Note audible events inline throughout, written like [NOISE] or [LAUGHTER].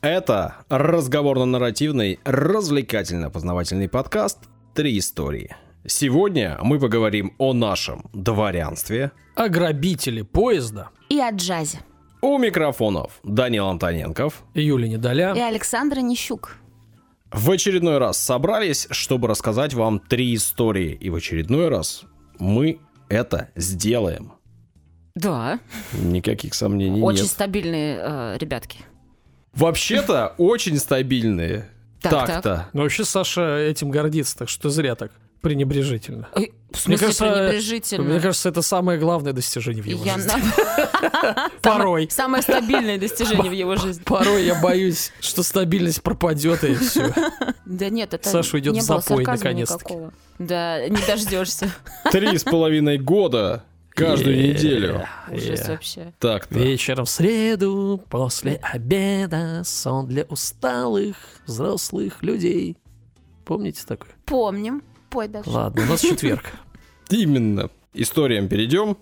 Это разговорно-нарративный, развлекательно-познавательный подкаст «Три истории». Сегодня мы поговорим о нашем дворянстве. О грабителе поезда. И о джазе. У микрофонов Данил Антоненков. Юлия Недоля. И Александра Нищук. В очередной раз собрались, чтобы рассказать вам три истории. И в очередной раз мы это сделаем. Да. Никаких сомнений Очень нет. стабильные э, ребятки. Вообще-то очень стабильные. Так, Так-то. Но вообще Саша этим гордится, так что зря так пренебрежительно. Ой, в смысле кажется, пренебрежительно? Мне кажется, это самое главное достижение в его Я жизни. на- [LAUGHS] Порой. Самое стабильное достижение в его жизни. Порой я боюсь, что стабильность пропадет и все. Да нет, это Саша уйдет не в запой, наконец-таки. Да, не дождешься. Три с половиной года каждую Е- неделю. Ужас е. вообще. Так-то. Вечером в среду, после обеда, сон для усталых взрослых людей. Помните такое? Помним. Пой дальше. Ладно, у нас [LAUGHS] четверг. Именно. Историям перейдем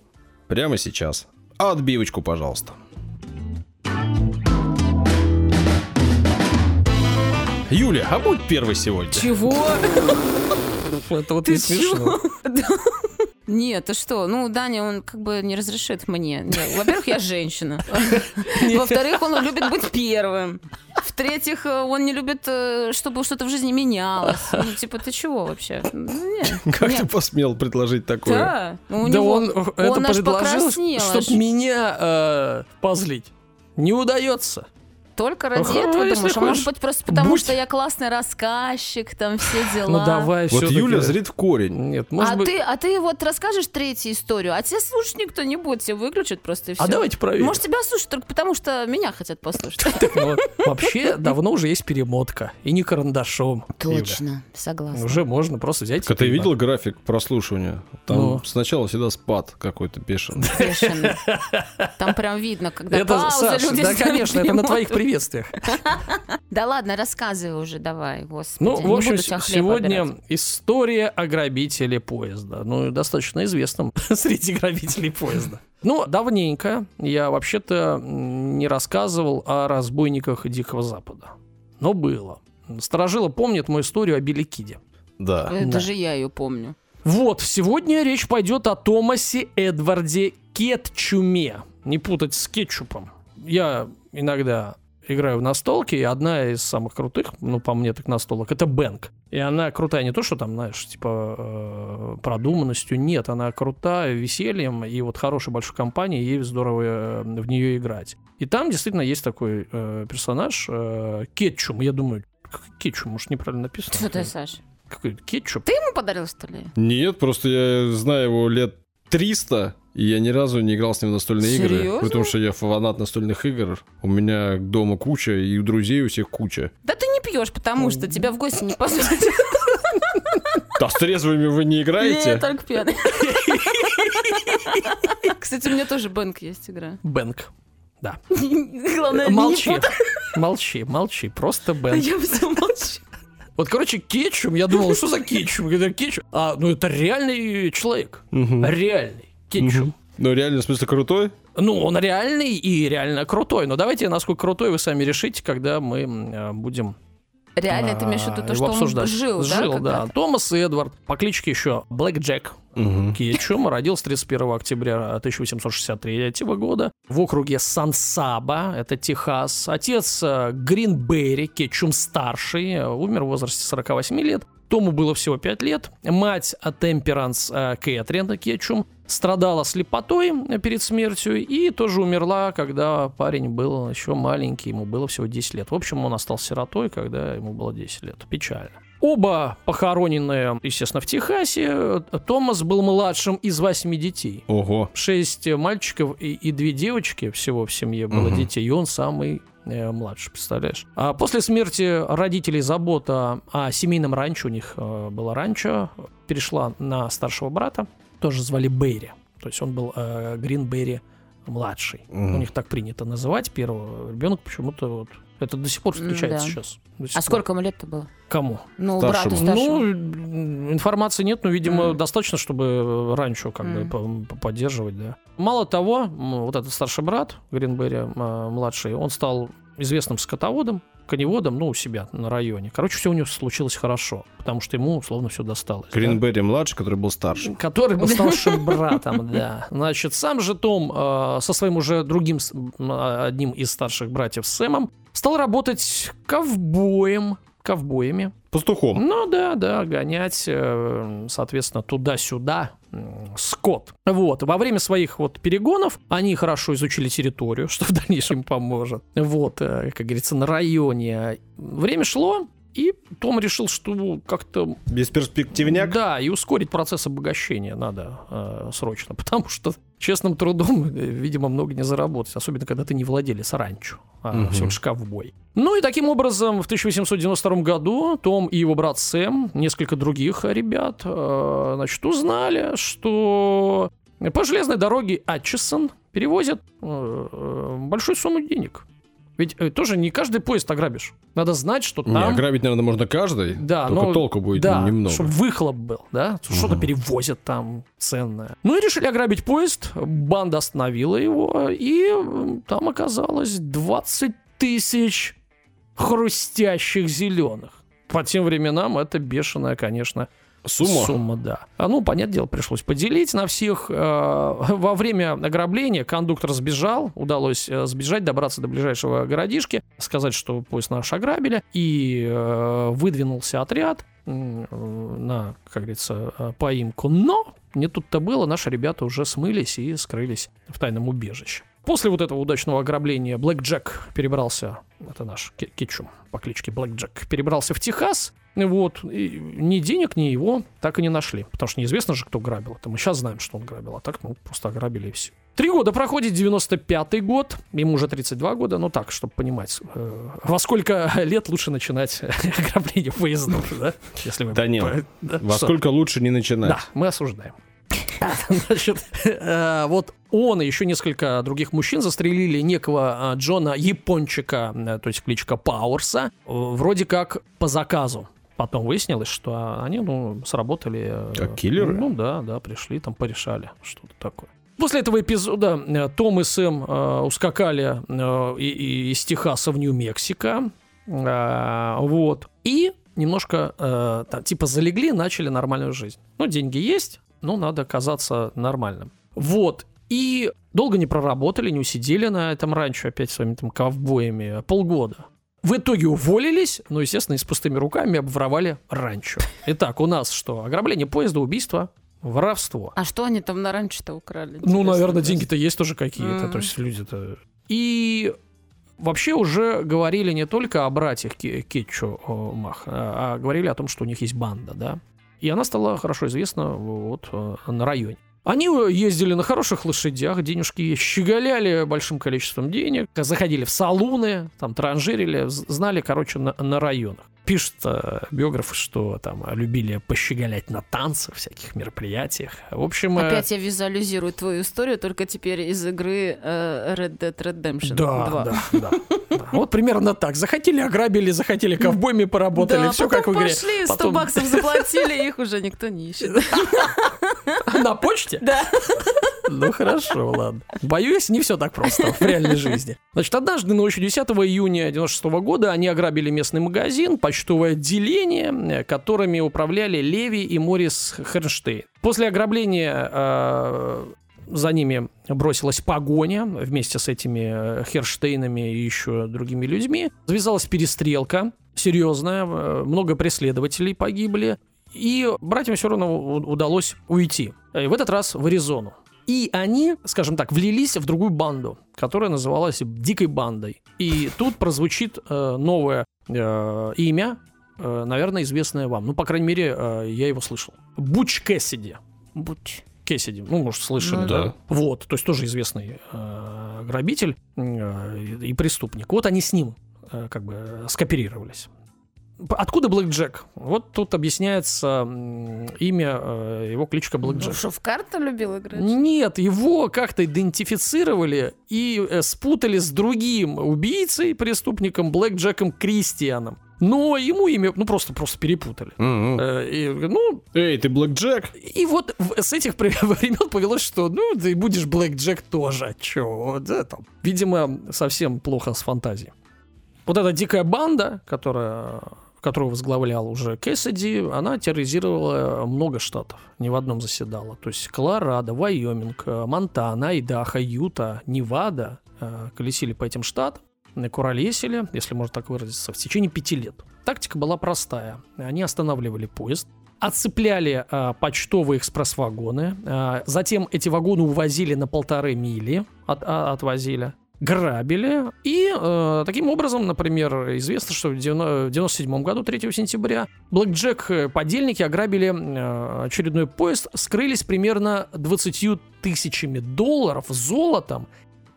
прямо сейчас. Отбивочку, пожалуйста. Юля, а будь первой сегодня. Чего? [LAUGHS] Это вот Ты не смешно. [LAUGHS] Нет, ты что? Ну, Даня, он как бы не разрешит мне. Не, Во-первых, я женщина. [LAUGHS] Во-вторых, он любит быть первым. В-третьих, э, он не любит, э, чтобы что-то в жизни менялось. Ну, типа, ты чего вообще? Ну, нет, [LAUGHS] Как нет. ты посмел предложить такое? Да, ну, Да него- он это он аж предложил, чтобы меня э, позлить. Не удается. Только ради Ну, этого думаешь? А может быть, просто потому, будь. что я классный рассказчик, там все дела. Ну давай Вот. Юля зрит в корень. Нет, может а, быть... ты, а ты вот расскажешь третью историю, а тебя слушать никто не будет, тебя выключат просто и все. А давайте проверим. Может, тебя слушать только потому, что меня хотят послушать. [LAUGHS] Ну, Вообще, давно уже есть перемотка. И не карандашом. Точно, согласна. Уже можно просто взять... А ты видел график прослушивания? Там Ну. сначала всегда спад какой-то бешеный. Там прям видно, когда пауза, люди да, конечно, это на твоих перемотку. Приветствиях. [LAUGHS] Да ладно, рассказывай уже, давай, господи. Ну, в общем, сегодня обирать. история о грабителе поезда. Ну, достаточно известном [LAUGHS] среди грабителей поезда. Ну, давненько я вообще-то не рассказывал о разбойниках Дикого Запада. Но было. Сторожило помнит мою историю о Беликиде. Да. Э, Да. Даже я ее помню. Вот, сегодня речь пойдет о Томасе Эдварде Кетчуме. Не путать с кетчупом. Я иногда играю в настолки, и одна из самых крутых, ну, по мне так настолок, это Бэнк. И она крутая не то, что там, знаешь, типа э, продуманностью, нет, она крутая весельем, и вот хорошей большой компании, ей здорово э, в нее играть. И там действительно есть такой э, персонаж, э, Кетчум, я думаю, Кетчум, может, неправильно написано? Что ты, Саш? Какой кетчуп? Ты ему подарил, что ли? Нет, просто я знаю его лет 300, и я ни разу не играл с ним в настольные игры. Серьезно? Потому что я фанат настольных игр. У меня дома куча, и у друзей у всех куча. Да ты не пьешь, потому что тебя в гости не позвать. А с трезвыми вы не играете? Нет, только пьяный. Кстати, у меня тоже бэнк есть игра. Бэнк. Да. Главное, Молчи. не Молчи, молчи. Просто. Бэнк. Я все молчу. Вот, короче, кетчум, я думал, что за кетчум? Это кетчум. А, ну это реальный человек. Реальный кетчум. Мгм. Ну, реально, в смысле, крутой? Ну, он реальный и реально крутой. Но давайте, насколько крутой, вы сами решите, когда мы э, будем Реально, ты имеешь в виду а, то, что он обсуждать. жил, да? Жил, да. Томас Эдвард, по кличке еще Блэк Джек. Мгм. Кетчум [LAUGHS] родился 31 октября 1863 года в округе Сан-Саба, это Техас. Отец э, Гринберри, Кетчум старший, умер в возрасте 48 лет. Тому было всего 5 лет. Мать Темперанс Кэтрин Кетчум страдала слепотой э, перед смертью и тоже умерла, когда парень был еще маленький, ему было всего 10 лет. В общем, он остался сиротой, когда ему было 10 лет. Печально. Оба похоронены, естественно, в Техасе. Томас был младшим из восьми детей. Ого. Шесть мальчиков и, и две девочки всего в семье было Мгм. детей, и он самый э, младший, представляешь? А после смерти родителей забота о семейном ранчо, у них э, было ранчо, перешла на старшего брата, тоже звали Берри. То есть он был э, Гринберри младший. Мгм. У них так принято называть первого ребенка почему-то вот. Это до сих пор встречается М-да. сейчас. До сих А пор. сколько ему лет-то было? Кому? Ну, Старшему. брату старшему. Ну, информации нет, но, видимо, Мгм. достаточно, чтобы раньше как бы по- по- поддерживать, да. Мало того, вот этот старший брат Гринберри, м, младший, он стал известным скотоводом, коневодом, ну, у себя на районе. Короче, все у него случилось хорошо, потому что ему, условно, все досталось. да. Гринберри младший, который был старше. Который был [LAUGHS] старшим братом, да. Значит, сам же Том э, со своим уже другим, одним из старших братьев Сэмом, стал работать ковбоем, ковбоями. Пастухом. Ну да, да, гонять, э, соответственно, туда-сюда скот. Вот, во время своих вот перегонов они хорошо изучили территорию, [LAUGHS] что в дальнейшем поможет. Вот, э, как говорится, на районе. Время шло, и Том решил, что как-то Бесперспективняк. да, и ускорить процесс обогащения надо э, срочно, [LAUGHS] потому что честным трудом, видимо, много не заработать, особенно когда ты не владелец ранчо, а Мгм. всего лишь ковбой. Ну и таким образом в 1892 году Том и его брат Сэм, несколько других ребят, э, значит, узнали, что по железной дороге Атчисон перевозят э, э, большую сумму денег. Ведь э, тоже не каждый поезд ограбишь. Надо знать, что Не, там... ограбить, наверное, можно каждый. Да, Только но- толку будет да, немного. чтобы выхлоп был, да, что-то перевозят там ценное. Ну и решили ограбить поезд, банда остановила его, и там оказалось 20 тысяч хрустящих зеленых. По тем временам это бешеная, конечно, Сумма? Сумма, да. А, ну, понятное дело, пришлось поделить на всех. Э, [LAUGHS] Во время ограбления кондуктор сбежал, удалось э, сбежать, добраться до ближайшего городишки, сказать, что поезд наш ограбили, и э, выдвинулся отряд э, на, как говорится, поимку. Но не тут-то было, наши ребята уже смылись и скрылись в тайном убежище. После вот этого удачного ограбления Блэк Джек перебрался, это наш Ке- Кетчум по кличке Блэк Джек, перебрался в Техас, вот, и ни денег, ни его так и не нашли. Потому что неизвестно же, кто грабил. Это мы сейчас знаем, что он грабил, а так, ну, просто ограбили и все. Три года проходит, 95-й год, ему уже 32 года, ну так, чтобы понимать, э, во сколько [LAUGHS] лет лучше начинать [LAUGHS] ограбление поездов, [LAUGHS] да? Если вы... Да нет, да, Во что? сколько лучше не начинать? Да, мы осуждаем. Значит, э, вот он и еще несколько других мужчин застрелили некого э, Джона Япончика, э, то есть кличка Пауэрса, э, вроде как по заказу. Потом выяснилось, что они, ну, сработали... э, Как киллеры? Ну да, да, пришли, там порешали что-то такое. После этого эпизода э, Том и Сэм э, ускакали э, и- и из Техаса в Нью-Мексико. Э, вот. И немножко э, там, типа залегли, начали нормальную жизнь. Ну, деньги есть, но надо казаться нормальным. Вот. И долго не проработали, не усидели на этом ранчо опять своими там ковбоями. Полгода. В итоге уволились, но, естественно, и с пустыми руками обворовали ранчо. Итак, у нас что? Ограбление поезда, убийство, воровство. А что они там на раньше-то украли? Ну, наверное, деньги-то есть тоже какие-то, Мгм. то есть люди-то... И вообще уже говорили не только о братьях Ке- Кетчумах, а а говорили о том, что у них есть банда, да. И она стала хорошо известна вот э, на районе. Они ездили на хороших лошадях, денежки щеголяли большим количеством денег, заходили в салуны, там транжирили, знали, короче, на, на районах. Пишут э, биографы, что там любили пощеголять на танцах, всяких мероприятиях. В общем... э, Опять я визуализирую твою историю, только теперь из игры э, Red Dead Redemption Да, 2. да, да, да. Вот примерно так. Захотели, ограбили, захотели ковбойми поработали, Да, все как в игре. пошли, 100 Потом- баксов заплатили, их уже никто не ищет. [LAUGHS] [LAUGHS] На почте? Да. Ну хорошо, ладно. Боюсь, не все так просто в реальной жизни. Значит, однажды ночью 10 июня 96 года они ограбили местный магазин, почтовое отделение, э, которыми управляли Леви и Морис Хернштейн. После ограбления э, за ними бросилась погоня вместе с этими э, Херштейнами и еще другими людьми. Завязалась перестрелка серьезная, много преследователей погибли. И братьям все равно удалось уйти. И в этот раз в Аризону. И они, скажем так, влились в другую банду, которая называлась Дикой бандой. И тут прозвучит э, новое э, имя, э, наверное, известное вам. Ну, по крайней мере, э, я его слышал. Буч Кэссиди. Буч. Кэссиди, ну, может, слышали, Ну да? да. Вот, то есть тоже известный э, грабитель э, и преступник. Вот они с ним э, как бы э, скооперировались. Откуда Блэк Джек? Вот тут объясняется имя, э, его кличка Блэк Ну Джек. что, в карты любил играть? Нет, его как-то идентифицировали и э, спутали с другим убийцей, преступником Блэк Джеком Кристианом. Но ему имя, ну просто просто перепутали. Мгм. Э, и, ну, Эй, ты Блэк Джек? и вот в- с этих [LAUGHS] времен повелось, что ну ты будешь Блэк Джек тоже. Чё, да, там. Видимо, совсем плохо с фантазией. Вот эта дикая банда, которая которую возглавлял уже Кэссиди, она терроризировала много штатов, ни в одном заседала. То есть Колорадо, Вайоминг, Монтана, Айдахо, Юта, Невада э, колесили по этим штатам, куролесили, если можно так выразиться, в течение пяти лет. Тактика была простая. Они останавливали поезд, отцепляли э, почтовые экспресс-вагоны, э, затем эти вагоны увозили на полторы мили, от, а, отвозили, грабили. И э, таким образом, например, известно, что в 97 году, 3 сентября, Блэк Джек э, подельники ограбили э, очередной поезд, скрылись примерно 20 тысячами долларов золотом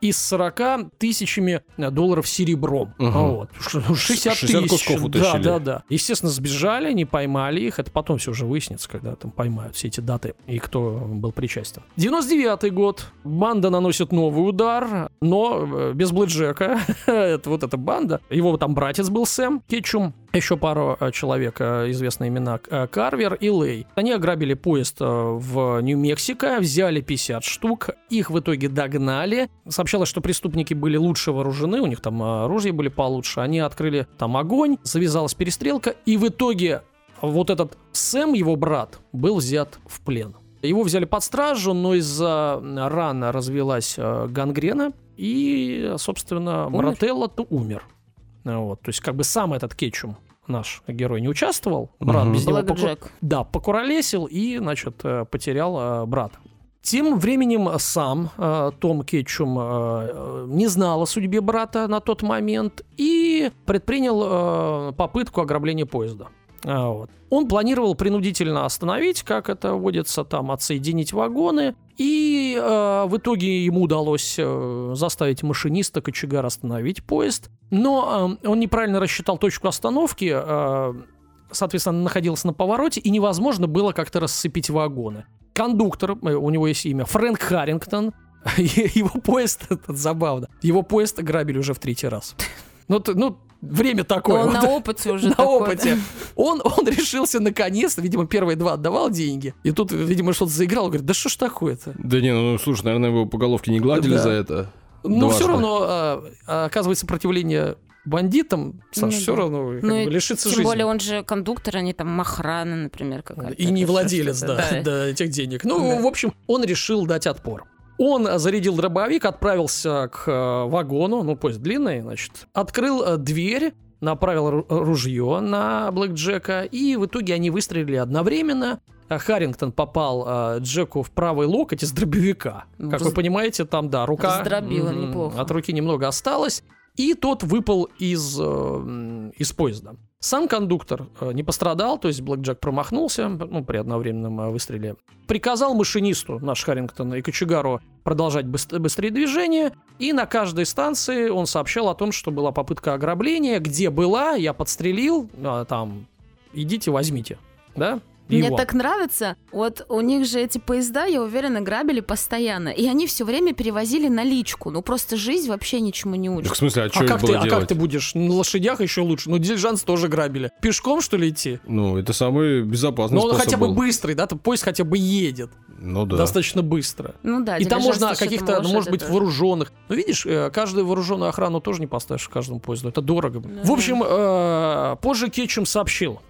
и с 40 тысячами долларов серебром. Угу. Вот. 60, 60 тысяч. Кусков утащили. Да, да, да. Естественно, сбежали, не поймали их. Это потом все уже выяснится, когда там поймают все эти даты и кто был причастен. 99 год. Банда наносит новый удар, но э, без Блэджека. [LAUGHS] это вот эта банда. Его там братец был Сэм Кетчум еще пару э, человек, э, известные имена, э, Карвер и Лей. Они ограбили поезд в Нью-Мексико, взяли 50 штук, их в итоге догнали. Сообщалось, что преступники были лучше вооружены, у них там оружие были получше. Они открыли там огонь, завязалась перестрелка, и в итоге вот этот Сэм, его брат, был взят в плен. Его взяли под стражу, но из-за рана развелась гангрена, и, собственно, умер? Брателло-то умер. Вот, то есть как бы сам этот кетчум наш герой не участвовал, брат угу. без него поку... да, покуролесил и, значит, э, потерял э, брата. Тем временем сам э, Том Кетчум э, не знал о судьбе брата на тот момент и предпринял э, попытку ограбления поезда. А, вот. Он планировал принудительно остановить, как это водится, там, отсоединить вагоны. И э, в итоге ему удалось э, заставить машиниста кочегар остановить поезд. Но э, он неправильно рассчитал точку остановки. Э, соответственно, находился на повороте, и невозможно было как-то рассыпить вагоны. Кондуктор, э, у него есть имя, Фрэнк Харрингтон, [LAUGHS] его поезд, это забавно, его поезд грабили уже в третий раз. Ну, ну время такое. Он вот. на опыте уже. [LAUGHS] На такой, опыте. Да. Он, он решился наконец, видимо, первые два отдавал деньги. И тут, видимо, что-то заиграл. Говорит, да что ж такое-то? Да не, ну, слушай, наверное, его по головке не гладили да. за это. Ну, все равно, а, а, оказывает сопротивление бандитам, Саш, ну, все да. равно ну, бы, лишится тем жизни. Тем более он же кондуктор, не там охрана, например, какая-то. И не владелец, да, да. [LAUGHS] да, этих денег. Ну, да. в общем, он решил дать отпор. Он зарядил дробовик, отправился к э, вагону, ну, поезд длинный, значит, открыл э, дверь, направил ружье на Блэк Джека, и в итоге они выстрелили одновременно. А Харрингтон попал э, Джеку в правый локоть из дробовика. Ну, как вы понимаете, там, да, рука... Раздробила неплохо. От руки немного осталось. И тот выпал из, э, из поезда. Сам кондуктор э, не пострадал, то есть Блэк Джек промахнулся ну, при одновременном э, выстреле. Приказал машинисту, наш Харрингтон и кочегару продолжать быстрее движение, и на каждой станции он сообщал о том, что была попытка ограбления, где была, я подстрелил, а, там, идите возьмите, да? Мне его. так нравится. Вот у них же эти поезда, я уверена, грабили постоянно. И они все время перевозили наличку. Ну просто жизнь вообще ничему не учит. Так в смысле, а, а что как было ты, делать? А как ты будешь? На лошадях еще лучше. Ну, дилижанс тоже грабили. Пешком, что ли, идти? Ну, это самый безопасный Но он способ хотя бы был. быстрый, да? Поезд хотя бы едет. Ну да. Достаточно быстро. Ну да. И там можно каких-то, ну, может быть, тоже. вооруженных. Ну, видишь, э, каждую вооруженную охрану тоже не поставишь в каждому поезду. Это дорого. Ну, в общем, э, позже Кетчум сообщил,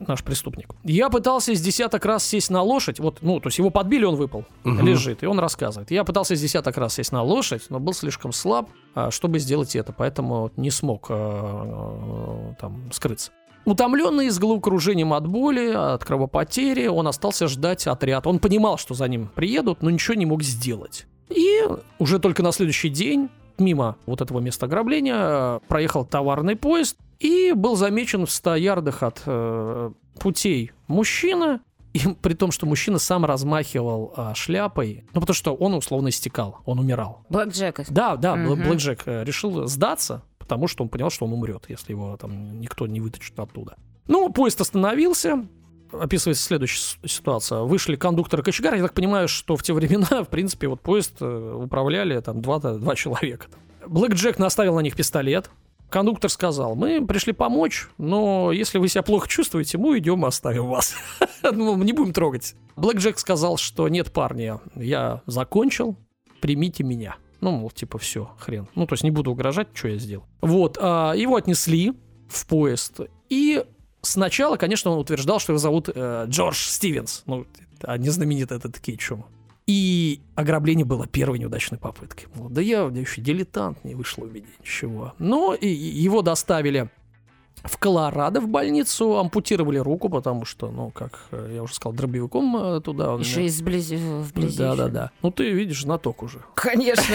наш преступник. Я пытался с десяток раз сесть на лошадь. Вот, ну, то есть его подбили, он выпал, угу. лежит, и он рассказывает. Я пытался с десяток раз сесть на лошадь, но был слишком слаб, а, чтобы сделать это, поэтому не смог а, а, там скрыться. Утомленный с головокружением от боли, от кровопотери, он остался ждать отряд. Он понимал, что за ним приедут, но ничего не мог сделать. И уже только на следующий день мимо вот этого места ограбления проехал товарный поезд, и был замечен в 100 ярдах от э, путей мужчина, и [LAUGHS] при том, что мужчина сам размахивал а, шляпой, ну потому что он условно истекал, он умирал. Блэк Джек. Да, да, угу. Блэк Джек э, решил сдаться, потому что он понял, что он умрет, если его там никто не вытащит оттуда. Ну, поезд остановился, описывается следующая ситуация. Вышли кондуктор и кочегар. Я так понимаю, что в те времена, [LAUGHS] в принципе, вот поезд э, управляли там два, два человека. Блэк Джек наставил на них пистолет, Кондуктор сказал, мы пришли помочь, но если вы себя плохо чувствуете, мы уйдем и оставим вас. [LAUGHS] ну, не будем трогать. Блэк Джек сказал, что нет, парни, я закончил, примите меня. Ну, мол, типа, все, хрен. Ну, то есть не буду угрожать, что я сделал. Вот, а, его отнесли в поезд. И сначала, конечно, он утверждал, что его зовут э, Джордж Стивенс. Ну, а не знаменитый этот Кетчум. И ограбление было первой неудачной попыткой. Мол, да я, я еще дилетант, не вышло у меня ничего. Но и, и его доставили в Колорадо в больницу, ампутировали руку, потому что, ну, как э, я уже сказал, дробовиком э, туда. он Еще меня- и сблизи, вблизи. Да, да, ещё. да. Ну, ты видишь, знаток уже. Конечно. [LAUGHS]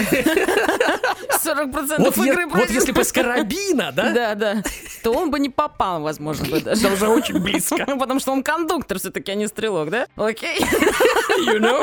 40% Вот, игры вот если бы с карабина, да? Да, да. То он бы не попал, возможно, бы даже. Это уже очень близко. Ну, [LAUGHS] Потому что он кондуктор все-таки, а не стрелок, да? Окей. [LAUGHS] You know?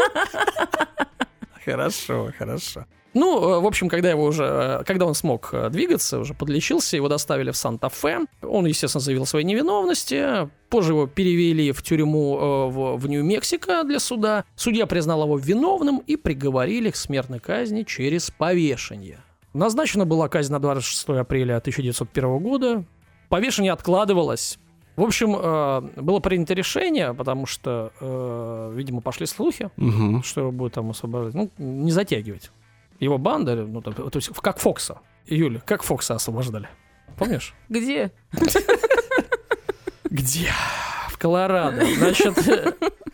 Хорошо, хорошо. Ну, э, в общем, когда его уже, э, когда он смог э, двигаться, уже подлечился, его доставили в Санта-Фе. Он, естественно, заявил своей невиновности. Позже его перевели в тюрьму в, в Нью-Мексико для суда. Судья признал его виновным и приговорили к смертной казни через повешение. Назначена была казнь на 26 апреля 1901 года. Повешение откладывалось. В общем, э, было принято решение, потому что, э, видимо, пошли слухи, Мгм. что его будет там освобождать. Ну, не затягивать. Его банда, ну, там, то есть, как Фокса. Юля, как Фокса освобождали? Помнишь? Где? Где? В Колорадо. Значит,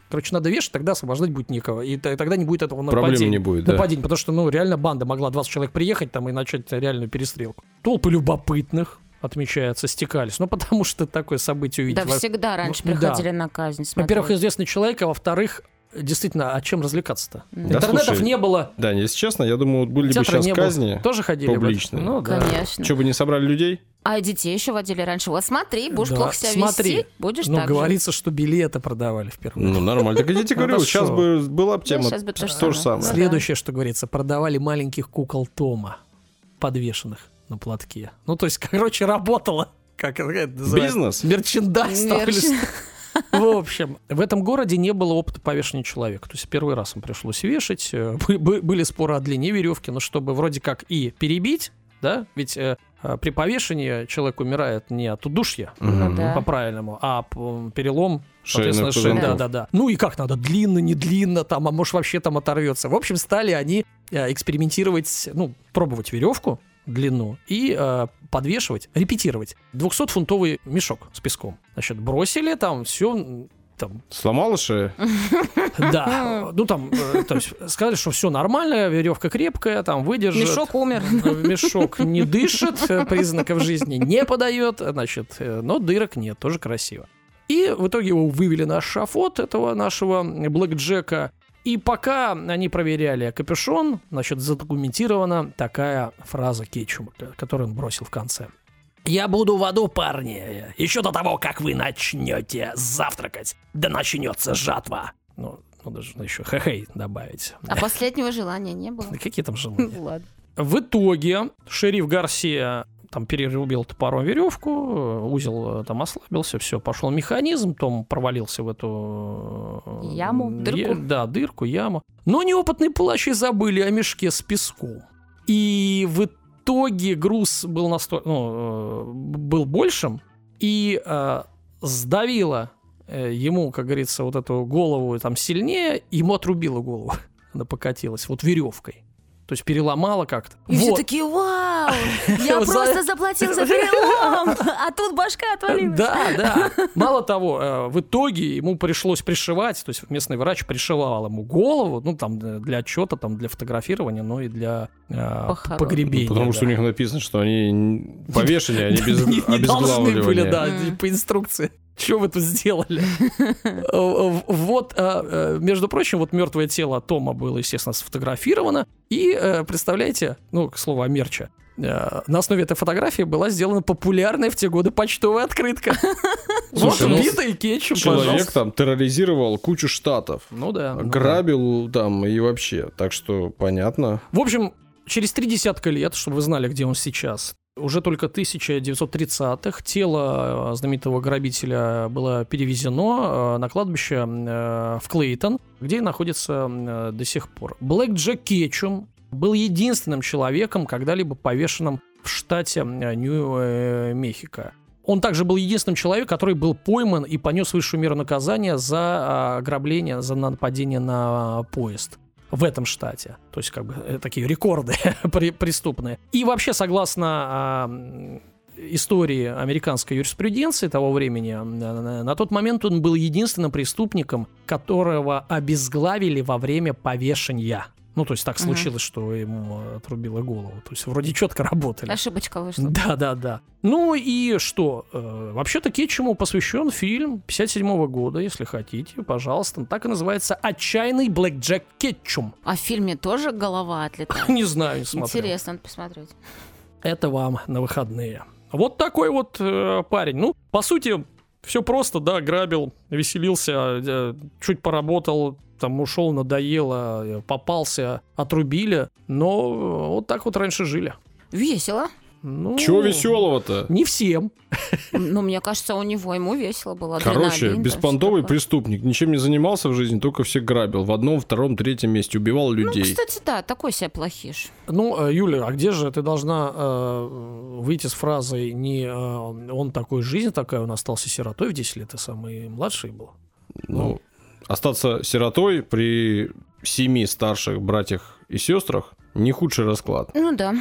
короче, надо вешать, тогда освобождать будет некого. И тогда не будет этого Проблем нападения. не будет, да. Нападение, потому что, ну, реально банда могла 20 человек приехать там и начать реальную перестрелку. Толпы любопытных, отмечается, стекались. Ну, потому что такое событие увидеть. Да всегда раньше ну, да. приходили на казнь Во-первых, известный человек, а во-вторых, действительно, а чем развлекаться-то? Да, Интернетов слушай, не было, Да, если честно, я думаю, вот были бы театра сейчас не было. казни. Тоже ходили бы. публичные. Ну, да. Конечно. Что бы не собрали людей? А детей еще водили раньше. Вот смотри, будешь Да, плохо себя смотри. вести, будешь Ну, так же. говорится, что билеты продавали впервые. Ну, нормально. Так я тебе говорю, Хорошо. сейчас бы была бы тема бы то же же самое. Ну, Следующее, что говорится, продавали маленьких кукол Тома, подвешенных на платке. Ну, то есть, [LAUGHS] короче, работало. Как это называется? Бизнес? Мерчендайз Мерч. В общем, в этом городе не было опыта повешения человека. То есть первый раз им пришлось вешать. Э, [LAUGHS] бы- бы- Были споры о длине веревки, но чтобы вроде как и перебить, да, ведь э, э, при повешении человек умирает не от удушья, Ну да. по-правильному, а перелом, Шейных соответственно, шеи. Да, да, да. Ну и как надо, длинно, не длинно, там, а может вообще там оторвется. В общем, стали они э, экспериментировать, ну, пробовать веревку, длину и э, подвешивать, репетировать 200-фунтовый мешок с песком. Значит, бросили там все, там, Сломала шею? [LAUGHS] да, ну там, э, то есть сказали, что все нормально, веревка крепкая, там выдержит. Мешок умер. [LAUGHS] Мешок не дышит, э, признаков жизни не подает, значит, э, но дырок нет, тоже красиво. И в итоге его вывели на шафот этого нашего Блэк Джека. И пока они проверяли капюшон, значит, задокументирована такая фраза Кетчума, ко- которую он бросил в конце. «Я буду в аду, парни, еще до того, как вы начнете завтракать, да начнется жатва». Ну, надо же еще хе добавить. А последнего желания не было. Да какие там [LAUGHS] желания? Ладно. В итоге шериф Гарсия там перерубил топором веревку, узел э, там ослабился, все, пошел механизм, Том провалился в эту... э, Яму, е- дырку. Да, дырку, яму. Но неопытные палачи забыли о мешке с песком. И в итоге груз был настолько... Ну, э, был большим, и э, сдавило ему, как говорится, вот эту голову там сильнее, ему отрубило голову. [LAUGHS] Она покатилась вот веревкой. То есть переломала как-то. И все Вот. такие, вау, [LAUGHS] я просто заплатил за перелом, [LAUGHS] а тут башка отвалилась. Да, да. [LAUGHS] Мало того, э, в итоге ему пришлось пришивать, то есть местный врач пришивал ему голову, ну там э, для отчета, там для фотографирования, но и для э, погребения. Потому что у них написано, что они повешены, они должны были, да, по инструкции. Что вы тут сделали? [LAUGHS] Э, Вот, э, э, между прочим, вот мертвое тело Тома было, естественно, сфотографировано. И, э, представляете, ну, к слову о мерче, э, на основе этой фотографии была сделана популярная в те годы почтовая открытка. [LAUGHS] Вот Слушай, ну, битый кетчуп, Человек пожалуйста. там терроризировал кучу штатов. Ну да. ну да. Грабил там и вообще. Так что понятно. В общем, через три десятка лет, чтобы вы знали, где он сейчас, уже только 1930-х тело э, знаменитого грабителя было перевезено э, на кладбище э, в Клейтон, где и находится до сих пор. Блэк Джек Кетчум был единственным человеком, когда-либо повешенным в штате Нью-Мехико. Он также был единственным человеком, который был пойман и понес высшую меру наказания за ограбление, за нападение на поезд. В этом штате. То есть, как бы, э, такие рекорды [LAUGHS] преступные. И вообще, согласно а, истории американской юриспруденции того времени, на тот момент он был единственным преступником, которого обезглавили во время повешения. Ну, то есть так Мгм. случилось, что ему отрубило голову. То есть вроде четко работали. Ошибочка вышла. Да, да, да. Ну и что? Э, Вообще-то Кетчуму посвящен фильм 57 года, если хотите, пожалуйста. Так и называется «Отчаянный Блэк Джек Кетчум». А в фильме тоже голова [LAUGHS] отлетает? Не знаю, не смотрел. Интересно, надо посмотреть. Это вам на выходные. Вот такой вот э, парень. Ну, по сути, все просто, да, грабил, веселился, э, чуть поработал, там ушел, надоело, э, попался, отрубили. Но э, вот так вот раньше жили. Весело. Ну, Чего веселого-то? Не всем. Ну, мне кажется, у него ему весело было. Короче, беспонтовый преступник, ничем не занимался в жизни, только всех грабил. В одном, втором, третьем месте убивал Ну, людей. кстати, да, такой себе плохиш. Ну, э, Юля, а где же ты должна э, выйти с фразой не э, он такой, жизнь такая, он остался сиротой в 10 лет, и самый младший был? Ну, остаться сиротой при семи старших братьях и сестрах не худший расклад. Ну да.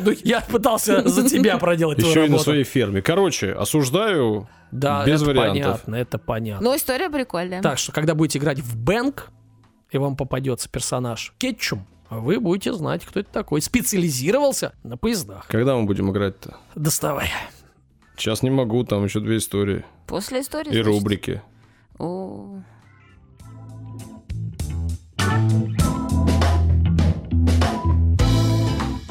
Ну, я пытался за тебя проделать Еще и на своей ферме. Короче, осуждаю Да, без это вариантов. понятно, это понятно. Но история прикольная. Так что, когда будете играть в Бэнк, и вам попадется персонаж Кетчум, вы будете знать, кто это такой. Специализировался на поездах. Когда мы будем играть-то? Доставай. Сейчас не могу, там еще две истории. После истории. И значит? рубрики. О.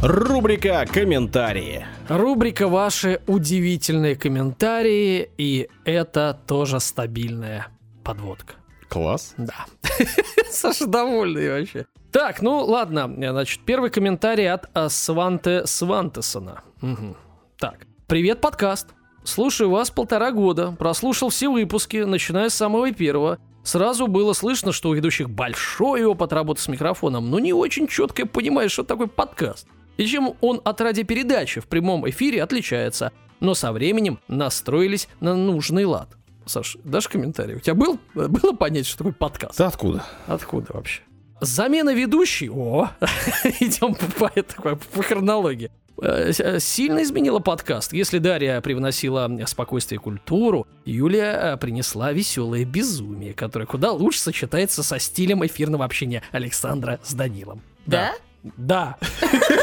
Рубрика «Комментарии». Рубрика «Ваши удивительные комментарии», и это тоже стабильная подводка. Класс. Да. [LAUGHS] Саша довольный вообще. Так, ну ладно, значит, первый комментарий от а, Сванте Свантесона. Мгм. Так, привет, подкаст. Слушаю вас полтора года, прослушал все выпуски, начиная с самого первого. Сразу было слышно, что у ведущих большой опыт работы с микрофоном, но не очень четко понимаешь, что такое подкаст. И чем он от радиопередачи в прямом эфире отличается. Но со временем настроились на нужный лад. Саш, дашь комментарий? У тебя был, было понять, что такое подкаст? Да откуда? Откуда вообще? Замена ведущей, о, [LAUGHS] идем по, по, по хронологии. Э, э, Сильно изменила подкаст. Если Дарья привносила спокойствие и культуру, Юлия э, принесла веселое безумие, которое куда лучше сочетается со стилем эфирного общения Александра с Данилом. Да? Да. [LAUGHS]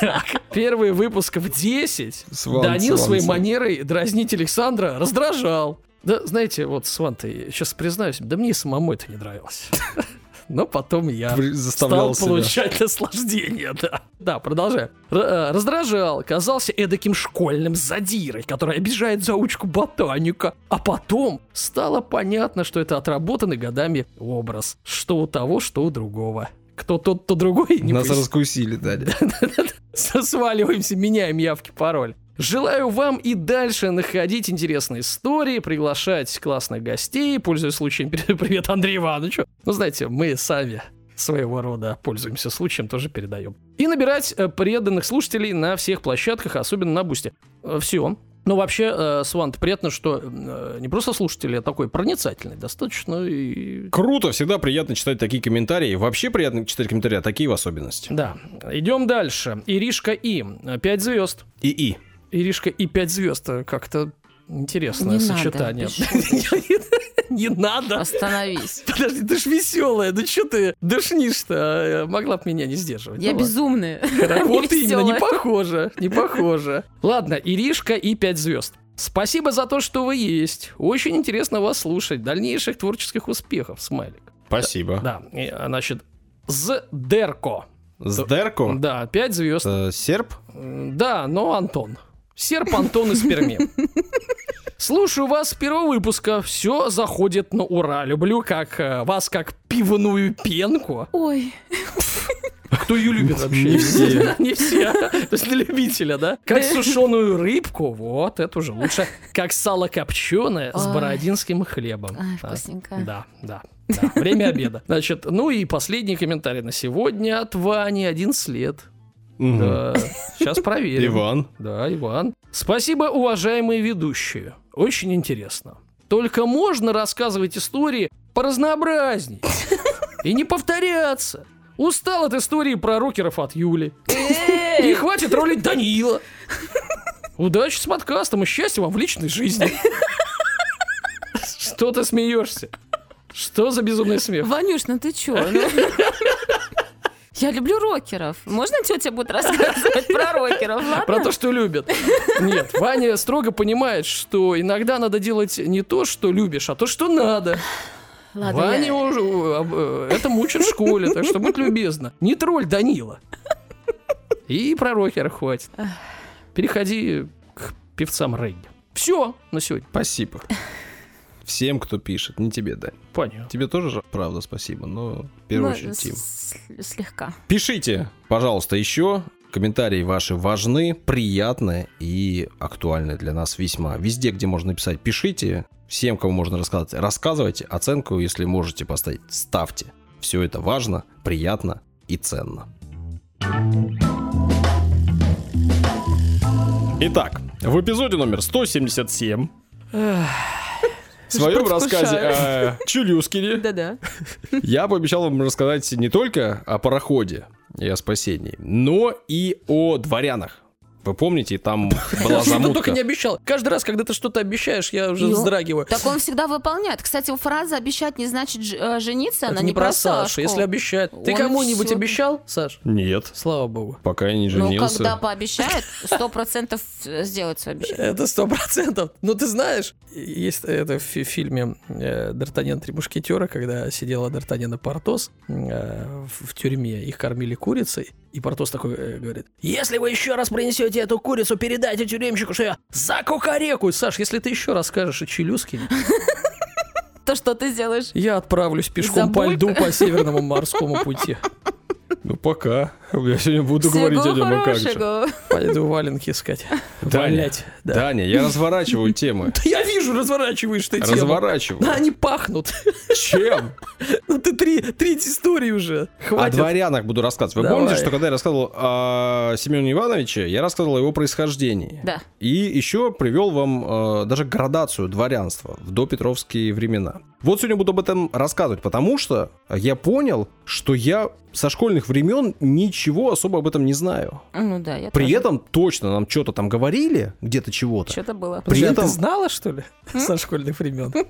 Так, первый выпуск в 10. Сван, Данил Сван, своей Сван. манерой дразнить Александра раздражал. Да, знаете, вот, Сван, ты сейчас признаюсь, да мне и самому это не нравилось. [LAUGHS] Но потом я заставлял стал себя. получать наслаждение, да. Да, продолжай. Р- э, раздражал, казался эдаким школьным задирой, который обижает заучку ботаника. А потом стало понятно, что это отработанный годами образ. Что у того, что у другого. Кто тот, то другой, не Нас пояс- раскусили, Даня. [LAUGHS] Сваливаемся, меняем явки, пароль. Желаю вам и дальше находить интересные истории, приглашать классных гостей, пользуясь случаем, [LAUGHS] привет Андрею Ивановичу. Ну, знаете, мы сами своего рода пользуемся случаем, тоже передаем. И набирать э, преданных слушателей на всех площадках, особенно на Бусте. Все. Ну, вообще, э, Свант, приятно, что э, не просто слушатели, а такой проницательный, достаточно и... Круто, всегда приятно читать такие комментарии. Вообще приятно читать комментарии, а такие в особенности. Да. Идем дальше. Иришка И. Пять звезд. И-и. Иришка и пять звезд. э, Как-то интересное Не надо, сочетание. без [LAUGHS] [LAUGHS] Не надо. Остановись. [LAUGHS] Подожди, ты ж веселая, ну что ты душнишь-то? А, Могла бы меня не сдерживать. Я Ну ладно. безумная. [LAUGHS] Вот именно, не похоже, не похоже. Ладно, Иришка и пять звезд. Спасибо за то, что вы есть. Очень интересно вас слушать. Дальнейших творческих успехов, смайлик. Спасибо. Да, и, а, значит, Здерко. Сдерко? Да, пять звезд. Э, Серб? Да, но Антон. Серп Антон из Перми. Слушаю вас с первого выпуска. Все заходит на ура. Люблю как э, вас как пивную пенку. Ой, [LAUGHS] Кто ее любит вообще? Не все. [LAUGHS] Не все. То есть для любителя, да? Как сушеную рыбку. Вот, это уже лучше. Как сало копченое с бородинским хлебом. А, вкусненько. Да, да. да. Время обеда. Значит, ну и последний комментарий на сегодня от Вани, 11 лет. Мгм. Да, сейчас проверим. Иван. Да, Иван. Спасибо, уважаемые ведущие. Очень интересно. Только можно рассказывать истории поразнообразней. [LAUGHS] И не повторяться. Устал от истории про рокеров от Юли. И хватит ролить Данила. Удачи с подкастом и счастья вам в личной жизни. [LAUGHS] Что ты смеешься? Что за безумный смех? Ванюш, ну ты чё? Я люблю рокеров. Можно тетя будет рассказывать про рокеров, ладно? Про то, что любят. Нет, Ваня строго понимает, что иногда надо делать не то, что любишь, а то, что надо. Ладно, Ваня я- уже э, это мучит в школе, так что будь любезна. Не тролль Данила. И про рокера хватит. Переходи к певцам регги. Все на сегодня. Спасибо. Всем, кто пишет, не тебе, Дань. Понятно. Тебе тоже, же, правда, спасибо, но в первую Ну, очередь Тим. Слегка. Пишите, пожалуйста, еще. Комментарии ваши важны, приятны и актуальны для нас весьма. Везде, где можно написать, пишите. Всем, кому можно рассказать, рассказывайте. Оценку, если можете поставить, ставьте. Все это важно, приятно и ценно. Итак, в эпизоде номер 177 [LAUGHS] в своем рассказе о Чулюскине [LAUGHS] Да-да. [LAUGHS] я пообещал вам рассказать не только о пароходе и о спасении, но и о дворянах. Вы помните, там [LAUGHS] была ты только замутка. не обещал. Каждый раз, когда ты что-то обещаешь, я уже Ну, вздрагиваю. Так он всегда выполняет. Кстати, фраза «обещать не значит э, жениться», она не про. Сашу. Если обещает. Ты кому-нибудь обещал, Саш? Нет, Слава богу. пока я не Ну, женился. когда пообещает, сто процентов сделает свое обещание. Это сто процентов. Но ты знаешь, есть это в фи- фильме э, «Д'Артаньян три мушкетера», когда сидела Д'Артаньян и Портос э, в, тюрьме, их кормили курицей, и Портос такой говорит, «Если вы еще раз принесете эту курицу, передайте тюремщику, что я за кукареку!» Саш, если ты еще раз скажешь о Челюскине, [LAUGHS] То, что ты сделаешь. я отправлюсь пешком по льду по Северному морскому пути. Ну, пока. Я сегодня буду Всего говорить о нем, а как же. хорошего. Пойду валенки искать. Даня, Валять. Да. Даня, я разворачиваю темы. Да я вижу, разворачиваешь ты тему. Разворачиваю. Да, они пахнут. Чем? Ну ты три, третьей истории уже. О Хватит. дворянах буду рассказывать. Вы Давай. помните, что когда я рассказывал о Семене Ивановиче, я рассказывал о его происхождении. Да. И еще привел вам э, даже градацию дворянства в допетровские времена. Вот сегодня буду об этом рассказывать, потому что я понял, что я со школьных времен ничего особо об этом не знаю. Ну да, я При тоже. этом точно нам что-то там говорили, где-то чего-то. Что-то было. При Блин, этом- ты знала, что ли, [LAUGHS] со школьных времен? Я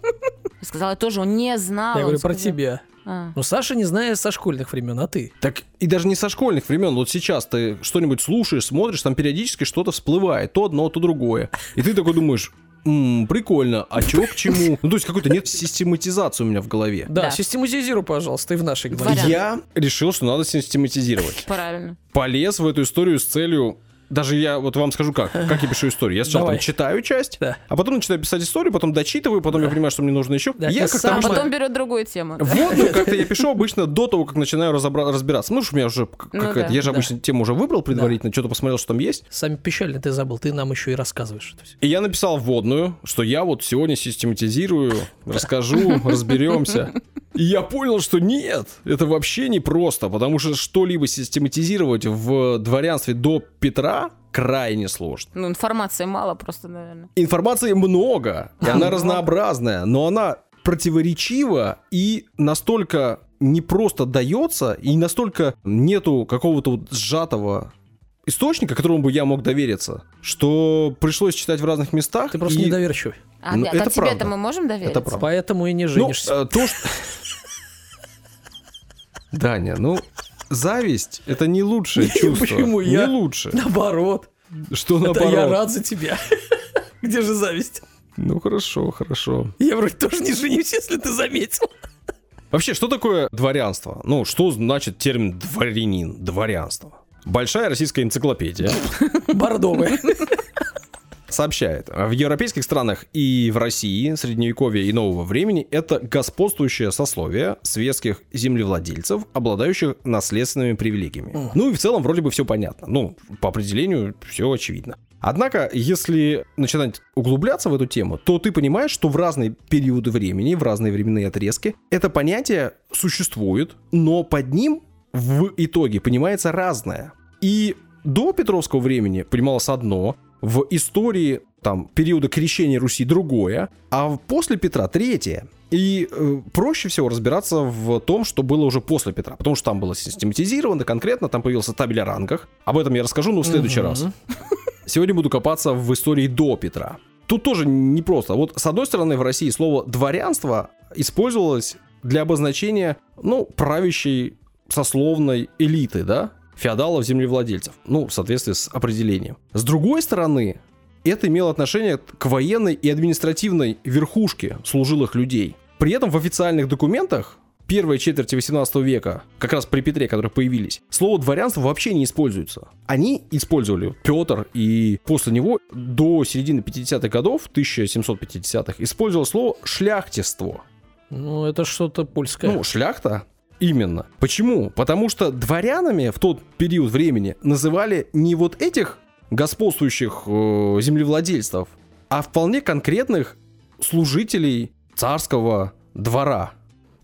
сказала тоже, он не знал. Я говорю про тебя. А. Ну, Саша не знает со школьных времен, а ты? Так и даже не со школьных времен. Вот сейчас ты что-нибудь слушаешь, смотришь, там периодически что-то всплывает. То одно, то другое. И ты такой думаешь, «М, прикольно, а чё к чему? [LAUGHS] Ну, то есть какой-то нет систематизации у меня в голове. Да, Да. систематизируй, пожалуйста, и в нашей голове. Я решил, что надо систематизировать. Правильно. Полез в эту историю с целью... Даже я вот вам скажу как. Как я пишу историю. Я сначала Давай. там читаю часть, Да. а потом начинаю писать историю, потом дочитываю, потом я понимаю, что мне нужно еще. Да, я и как-то сам А обычно- потом берет другую тему. Вводную как-то я [LAUGHS] пишу обычно до того, как начинаю разобра- разбираться. Ну, что у меня уже Ну какая-то... да, я же да. обычно тему уже выбрал предварительно, что-то посмотрел, что там есть. Сами печально ты забыл, ты нам еще и рассказываешь. И я написал вводную, что я вот сегодня систематизирую, расскажу, разберемся. И я понял, что нет, это вообще не просто, потому что что-либо систематизировать в дворянстве до Петра крайне сложно. Ну, информации мало просто, наверное. Информации много, и она разнообразная, но она противоречива и настолько не просто дается, и настолько нету какого-то вот сжатого источника, которому бы я мог довериться, что пришлось читать в разных местах. Ты просто и- недоверчивый. А, Ну, а это тебе-то правда. мы можем довериться? Это правда. Поэтому и не Ну, женишься. э, то, что... [LAUGHS] Даня, ну, зависть — это не лучшее [LAUGHS] чувство. Почему Не я? лучше. Наоборот. Что Это наоборот? я рад за тебя. [LAUGHS] Где же зависть? Ну, хорошо, хорошо. Я вроде тоже не женюсь, если ты заметил. Вообще, что такое дворянство? Ну, что значит термин дворянин, дворянство? Большая российская энциклопедия Бордовые. Сообщает, в европейских странах и в России средневековья и нового времени это господствующее сословие светских землевладельцев, обладающих наследственными привилегиями. Ну и в целом вроде бы все понятно. Ну, по определению все очевидно. Однако, если начинать углубляться в эту тему, то ты понимаешь, что в разные периоды времени, в разные временные отрезки, это понятие существует, но под ним в итоге понимается разное. И до Петровского времени понималось одно, в истории там периода крещения Руси другое, а после Петра третье. И э, проще всего разбираться в том, что было уже после Петра, потому что там было систематизировано конкретно, там появился табель о рангах. Об этом я расскажу, но в следующий раз. Сегодня буду копаться в истории до Петра. Тут тоже непросто. Вот с одной стороны в России слово дворянство использовалось для обозначения, ну, правящей сословной элиты, да, феодалов, землевладельцев, ну, в соответствии с определением. С другой стороны, это имело отношение к военной и административной верхушке служилых людей. При этом в официальных документах первой четверти 18 века, как раз при Петре, которые появились, слово дворянство вообще не используется. Они использовали Петр и после него до середины 50-х годов, 1750-х, использовал слово шляхтиство. Ну, это что-то польское. Ну, шляхта Именно. Почему? Потому что дворянами в тот период времени называли не вот этих господствующих э, землевладельцев, а вполне конкретных служителей царского двора.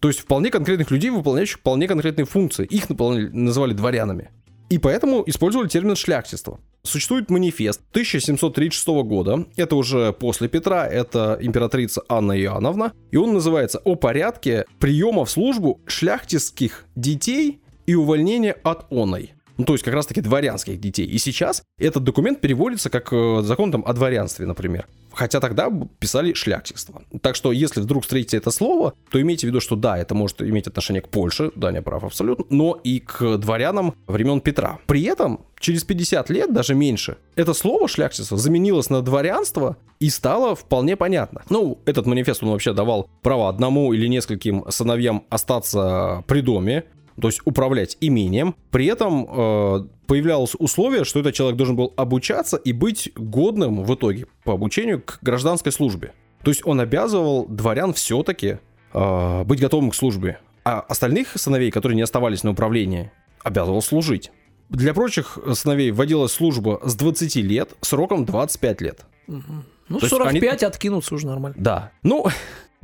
То есть вполне конкретных людей, выполняющих вполне конкретные функции. Их называли дворянами. И поэтому использовали термин шляхтиство. Существует манифест 1736 года, это уже после Петра, это императрица Анна Иоанновна, и он называется «О порядке приема в службу шляхтистских детей и увольнения от оной». Ну, то есть как раз-таки дворянских детей. И сейчас этот документ переводится как э, закон там о дворянстве, например. Хотя тогда писали шляхтиство. Так что, если вдруг встретите это слово, то имейте в виду, что да, это может иметь отношение к Польше, да, не прав абсолютно, но и к дворянам времен Петра. При этом, через 50 лет, даже меньше, это слово шляхтиство заменилось на дворянство и стало вполне понятно. Ну, этот манифест, он вообще давал право одному или нескольким сыновьям остаться при доме, то есть управлять имением. При этом э, появлялось условие, что этот человек должен был обучаться и быть годным в итоге по обучению к гражданской службе. То есть он обязывал дворян все-таки э, быть готовым к службе. А остальных сыновей, которые не оставались на управлении, обязывал служить. Для прочих сыновей вводилась служба с 20 лет сроком 25 лет. Угу. Ну, То 45 они... откинуться уже нормально. Да. Ну,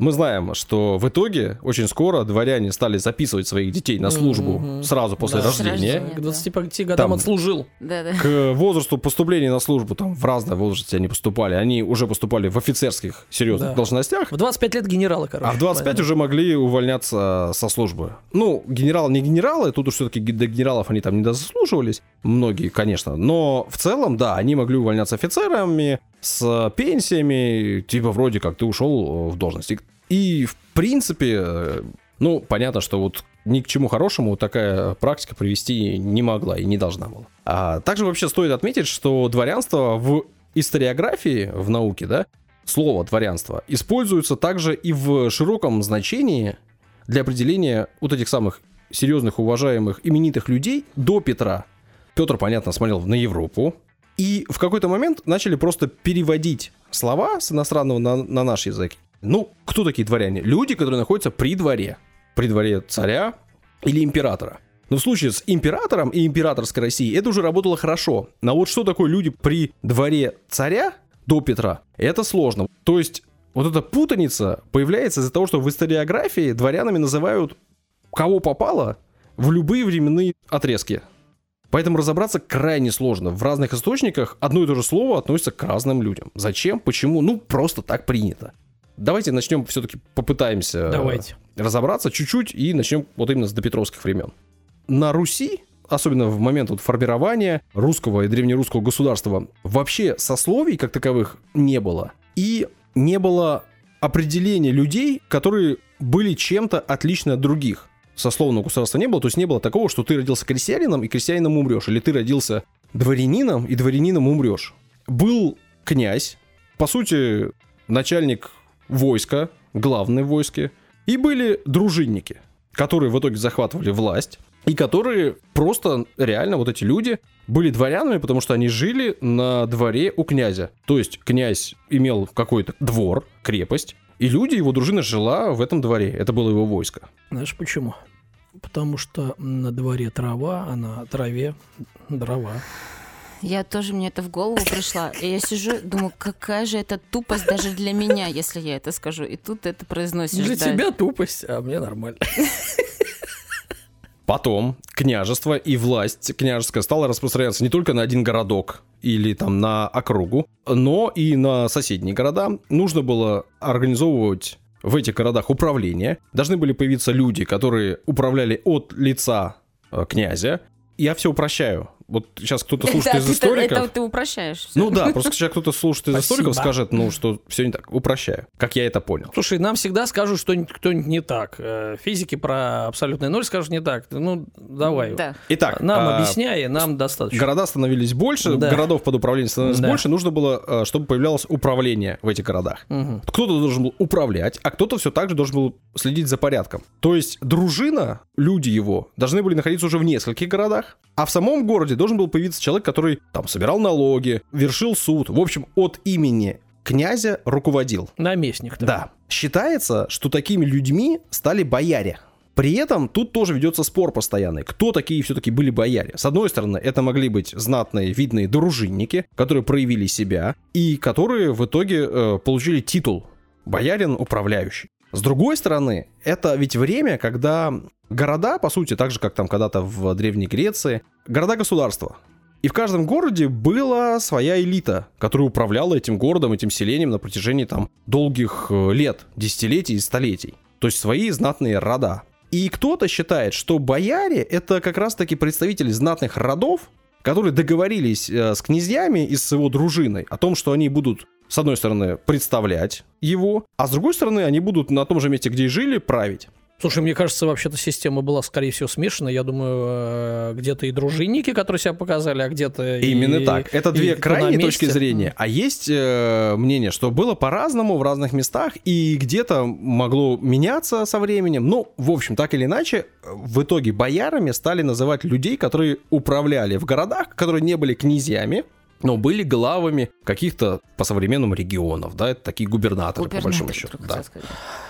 мы знаем, что в итоге очень скоро дворяне стали записывать своих детей на службу mm-hmm. сразу после да. рождения. К 25 годам там, отслужил. К возрасту поступления на службу, там в разном возрасте они поступали, они уже поступали в офицерских серьезных да. должностях. В 25 лет генералы, короче. А в 25 правильно. уже могли увольняться со службы. Ну, генерал не генералы, тут уж все-таки до генералов они там не дозаслуживались, многие, конечно, но в целом, да, они могли увольняться офицерами, с пенсиями, типа вроде как ты ушел в должность. И в принципе, э, ну, понятно, что вот ни к чему хорошему такая практика привести не могла и не должна была. А также вообще стоит отметить, что дворянство в историографии, в науке, да, слово дворянство используется также и в широком значении для определения вот этих самых серьезных, уважаемых, именитых людей до Петра. Петр, понятно, смотрел на Европу, и в какой-то момент начали просто переводить слова с иностранного на, на наш язык. Ну, кто такие дворяне? Люди, которые находятся при дворе. При дворе царя или императора. Но в случае с императором и императорской Россией это уже работало хорошо. Но вот что такое люди при дворе царя до Петра, это сложно. То есть вот эта путаница появляется из-за того, что в историографии дворянами называют кого попало в любые временные отрезки. Поэтому разобраться крайне сложно. В разных источниках одно и то же слово относится к разным людям. Зачем? Почему? Ну, просто так принято. Давайте начнем все-таки попытаемся Давайте. разобраться чуть-чуть и начнем вот именно с допетровских времен. На Руси, особенно в момент вот формирования русского и древнерусского государства, вообще сословий как таковых не было. И не было определения людей, которые были чем-то отличны от других сословного государства не было, то есть не было такого, что ты родился крестьянином и крестьянином умрешь, или ты родился дворянином и дворянином умрешь. Был князь, по сути, начальник войска, главный в войске, и были дружинники, которые в итоге захватывали власть, и которые просто реально вот эти люди были дворянами, потому что они жили на дворе у князя. То есть князь имел какой-то двор, крепость, и люди, его дружина жила в этом дворе. Это было его войско. Знаешь почему? Потому что на дворе трава, а на траве дрова. Я тоже, мне это в голову пришла. И я сижу, думаю, какая же это тупость даже для меня, если я это скажу. И тут это произносишь. Для да. тебя тупость, а мне нормально. Потом княжество и власть княжеская стала распространяться не только на один городок или там на округу, но и на соседние города. Нужно было организовывать в этих городах управление. Должны были появиться люди, которые управляли от лица э, князя. Я все упрощаю. Вот сейчас кто-то [LAUGHS] слушает Да, из историков. Это ты упрощаешь. всё. Ну да, просто сейчас кто-то слушает из Спасибо. историков, скажет, ну, что все не так. Упрощаю. Как я это понял. Слушай, нам всегда скажут, что кто-нибудь не так. Э, Физики про абсолютный ноль скажут не так. Ну, давай. Да. Итак, Нам а, объясняй, нам достаточно. Города становились больше, Да. городов под управлением становилось Да. больше, нужно было, э, чтобы появлялось управление в этих городах. Мгм. Кто-то должен был управлять, а кто-то все так же должен был следить за порядком. То есть дружина, люди его, должны были находиться уже в нескольких городах, а в самом городе должен был появиться человек, который там собирал налоги, вершил суд, в общем, от имени князя руководил. Наместник. да. Да. Считается, что такими людьми стали бояре. При этом тут тоже ведется спор постоянный. Кто такие все-таки были бояре? С одной стороны, это могли быть знатные, видные дружинники, которые проявили себя и которые в итоге э, получили титул боярин управляющий. С другой стороны, это ведь время, когда города, по сути, так же, как там когда-то в Древней Греции, города-государства. И в каждом городе была своя элита, которая управляла этим городом, этим селением на протяжении там долгих э, лет, десятилетий и столетий. То есть свои знатные рода. И кто-то считает, что бояре это как раз-таки представители знатных родов, которые договорились э, с князьями и с его дружиной о том, что они будут, с одной стороны, представлять его, а с другой стороны, они будут на том же месте, где и жили, править. Слушай, мне кажется, вообще-то система была, скорее всего, смешана. Я думаю, э, где-то и дружинники, которые себя показали, а где-то и- Именно так. Это и две крайние точки зрения. А есть э, мнение, что было по-разному в разных местах, и где-то могло меняться со временем. Ну, в общем, так или иначе, в итоге боярами стали называть людей, которые управляли в городах, которые не были князьями, но были главами каких-то по современному регионов, да, это такие губернаторы, по большому счету. Да.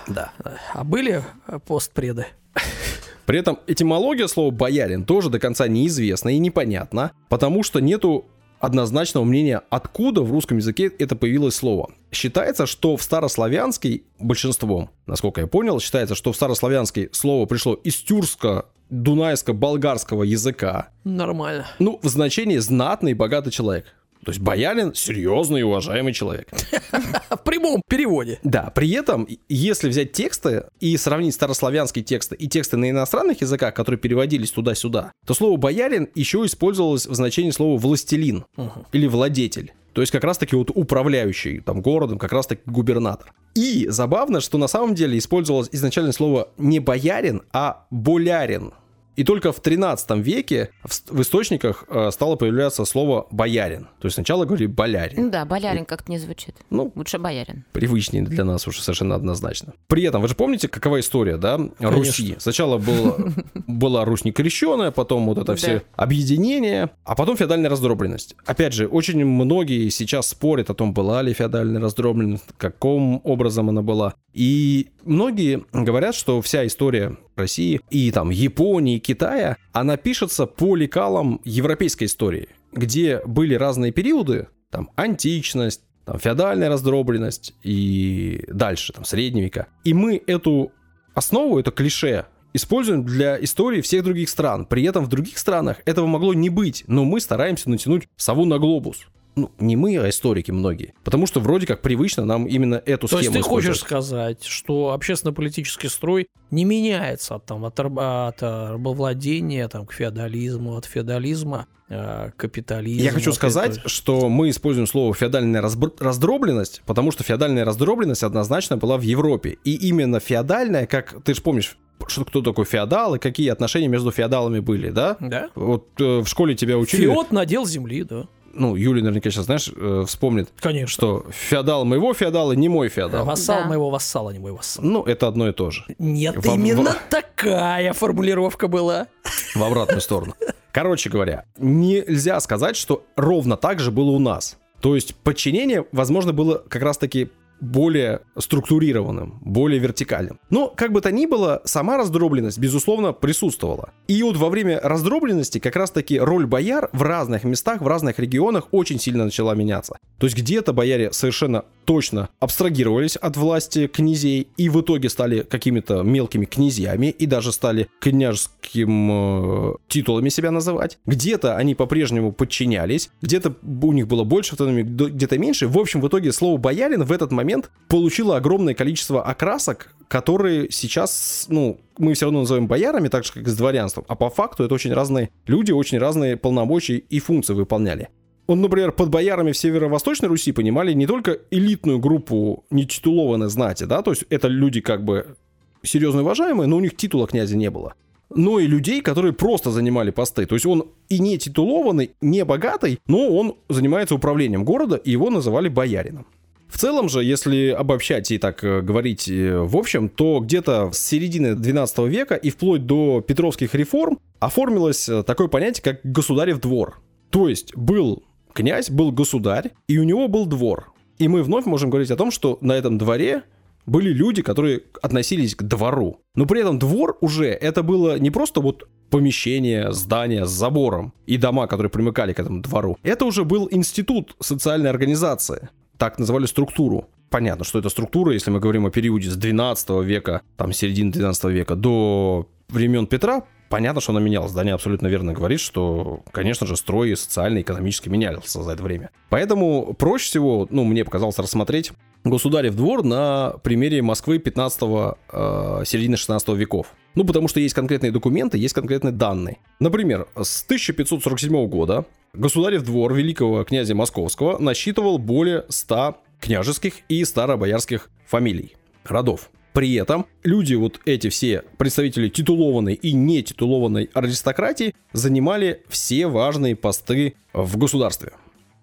да. А были э, постпреды? [LAUGHS] При этом этимология слова «боярин» тоже до конца неизвестна и непонятна, потому что нету однозначного мнения, откуда в русском языке это появилось слово. Считается, что в старославянский, большинством, насколько я понял, считается, что в старославянский слово пришло из тюркско дунайско-болгарского языка, Нормально. ну, в значении «знатный и богатый человек». То есть боярин – серьезный и уважаемый человек. [LAUGHS] В прямом переводе. Да, при этом, если взять тексты и сравнить старославянские тексты и тексты на иностранных языках, которые переводились туда-сюда, то слово «боярин» еще использовалось в значении слова «властелин» или «владетель». То есть как раз-таки вот управляющий там городом, как раз-таки губернатор. И забавно, что на самом деле использовалось изначально слово не боярин, а болярин. И только в 13 веке в, источниках э, стало появляться слово боярин. То есть сначала говорили болярин. Ну да, болярин как-то не звучит. Ну, Лучше боярин. привычнее для нас уже совершенно однозначно. При этом, вы же помните, какова история, да, Руси? Сначала было, была Русь некрещенная, потом вот это все объединение, а потом феодальная раздробленность. Опять же, очень многие сейчас спорят о том, была ли феодальная раздробленность, каким образом она была. И многие говорят, что вся история России и там Японии, Китая, она пишется по лекалам европейской истории, где были разные периоды, там античность, там феодальная раздробленность и дальше, там средние века. И мы эту основу, это клише, используем для истории всех других стран. При этом в других странах этого могло не быть, но мы стараемся натянуть сову на глобус. Ну, не мы, а историки многие. Потому что вроде как привычно нам именно эту То есть схему ты хочешь сказать, что общественно-политический строй не меняется от, там, от, от рабовладения там, к феодализму, от феодализма э, к капитализму. Я хочу сказать, это- что мы используем слово феодальная разбр- раздробленность, потому что феодальная раздробленность однозначно была в Европе. И именно феодальная, как ты же помнишь, что кто такой феодал и какие отношения между феодалами были, да? Да? Вот э, в школе тебя учили. Феод надел земли, да. Ну, Юля наверняка сейчас, знаешь, э, вспомнит, Конечно. что феодал моего феодала не мой феодал. Вассал Да. моего вассала, не мой вассал. Ну, это одно и то же. Нет, Во- именно такая формулировка была. В обратную сторону. Короче говоря, нельзя сказать, что ровно так же было у нас. То есть подчинение, возможно, было как раз-таки более структурированным, более вертикальным. Но, как бы то ни было, сама раздробленность, безусловно, присутствовала. И вот во время раздробленности как раз-таки роль бояр в разных местах, в разных регионах очень сильно начала меняться. То есть где-то бояре совершенно точно абстрагировались от власти князей и в итоге стали какими-то мелкими князьями и даже стали княжеским э, титулами себя называть. Где-то они по-прежнему подчинялись, где-то у них было больше автономии, где-то меньше. В общем, в итоге слово «боярин» в этот момент получило огромное количество окрасок, которые сейчас, ну, мы все равно называем боярами, так же, как и с дворянством. А по факту это очень разные люди, очень разные полномочия и функции выполняли. Он, например, под боярами в Северо-Восточной Руси понимали не только элитную группу нетитулованной знати, да, то есть это люди как бы серьезно уважаемые, но у них титула князя не было но и людей, которые просто занимали посты. То есть он и не титулованный, не богатый, но он занимается управлением города, и его называли боярином. В целом же, если обобщать и так э, говорить э, в общем, то где-то с середины 12 века и вплоть до Петровских реформ оформилось э, такое понятие, как государев двор. То есть был князь, был государь, и у него был двор. И мы вновь можем говорить о том, что на этом дворе были люди, которые относились к двору. Но при этом двор уже это было не просто вот помещение, здание с забором и дома, которые примыкали к этому двору. Это уже был институт социальной организации. Так называли структуру. Понятно, что это структура, если мы говорим о периоде с 12 века, там середины 12 века до времен Петра, понятно, что она менялась. Даня абсолютно верно говорит, что, конечно же, строй социально экономически менялся за это время. Поэтому проще всего, ну, мне показалось рассмотреть государев двор на примере Москвы 15-го, э, середины 16 веков. Ну, потому что есть конкретные документы, есть конкретные данные. Например, с 1547 года государев двор великого князя Московского насчитывал более 100 княжеских и старобоярских фамилий, родов. При этом люди, вот эти все представители титулованной и нетитулованной аристократии, занимали все важные посты в государстве.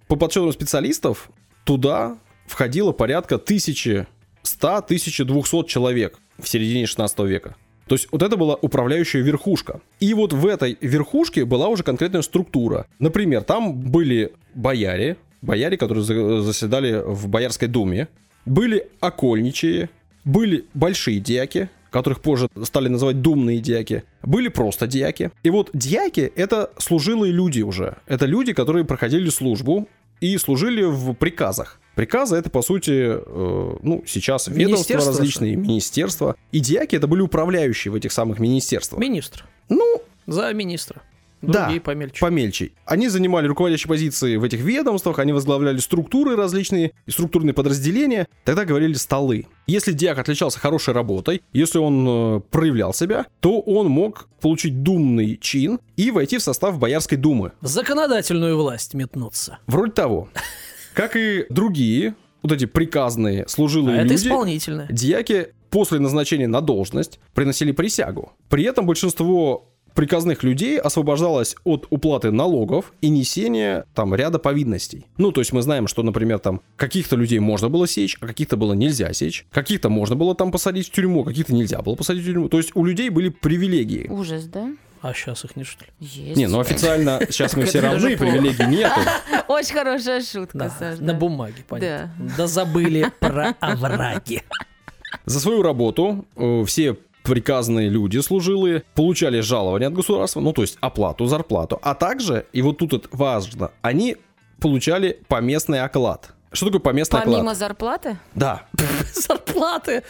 По подсчетам специалистов, туда входило порядка 1100-1200 человек в середине 16 века. То есть вот это была управляющая верхушка. И вот в этой верхушке была уже конкретная структура. Например, там были бояре, бояре, которые заседали в Боярской думе, были окольничие, были большие дьяки, которых позже стали называть думные дьяки, были просто дьяки. И вот дьяки — это служилые люди уже. Это люди, которые проходили службу и служили в приказах. Приказы это, по сути, э, ну, сейчас ведомства различные, что? министерства. И диаки это были управляющие в этих самых министерствах. Министр. Ну, за министра. Другие да, помельче. помельче. Они занимали руководящие позиции в этих ведомствах, они возглавляли структуры различные, структурные подразделения. Тогда говорили столы. Если диак отличался хорошей работой, если он э, проявлял себя, то он мог получить думный чин и войти в состав Боярской думы. Законодательную власть метнуться. Вроде того. Как и другие, вот эти приказные служилые а люди, это исполнительные. Дьяки после назначения на должность приносили присягу. При этом большинство приказных людей освобождалось от уплаты налогов и несения там ряда повинностей. Ну, то есть мы знаем, что, например, там каких-то людей можно было сечь, а каких-то было нельзя сечь, каких-то можно было там посадить в тюрьму, а каких-то нельзя было посадить в тюрьму. То есть у людей были привилегии. Ужас, да? А сейчас их нет, что ли? Есть. Не, ну официально [LAUGHS] сейчас мы все равны, привилегий нету. [LAUGHS] Очень хорошая шутка, Саша. На бумаге, понятно. Да забыли про овраги. За свою работу э, все приказные люди служилые получали жалование от государства, ну то есть оплату, зарплату, а также, и вот тут это важно, они получали поместный оклад. Что такое поместный Помимо оклад? зарплаты? Да. [LAUGHS] Зарплаты?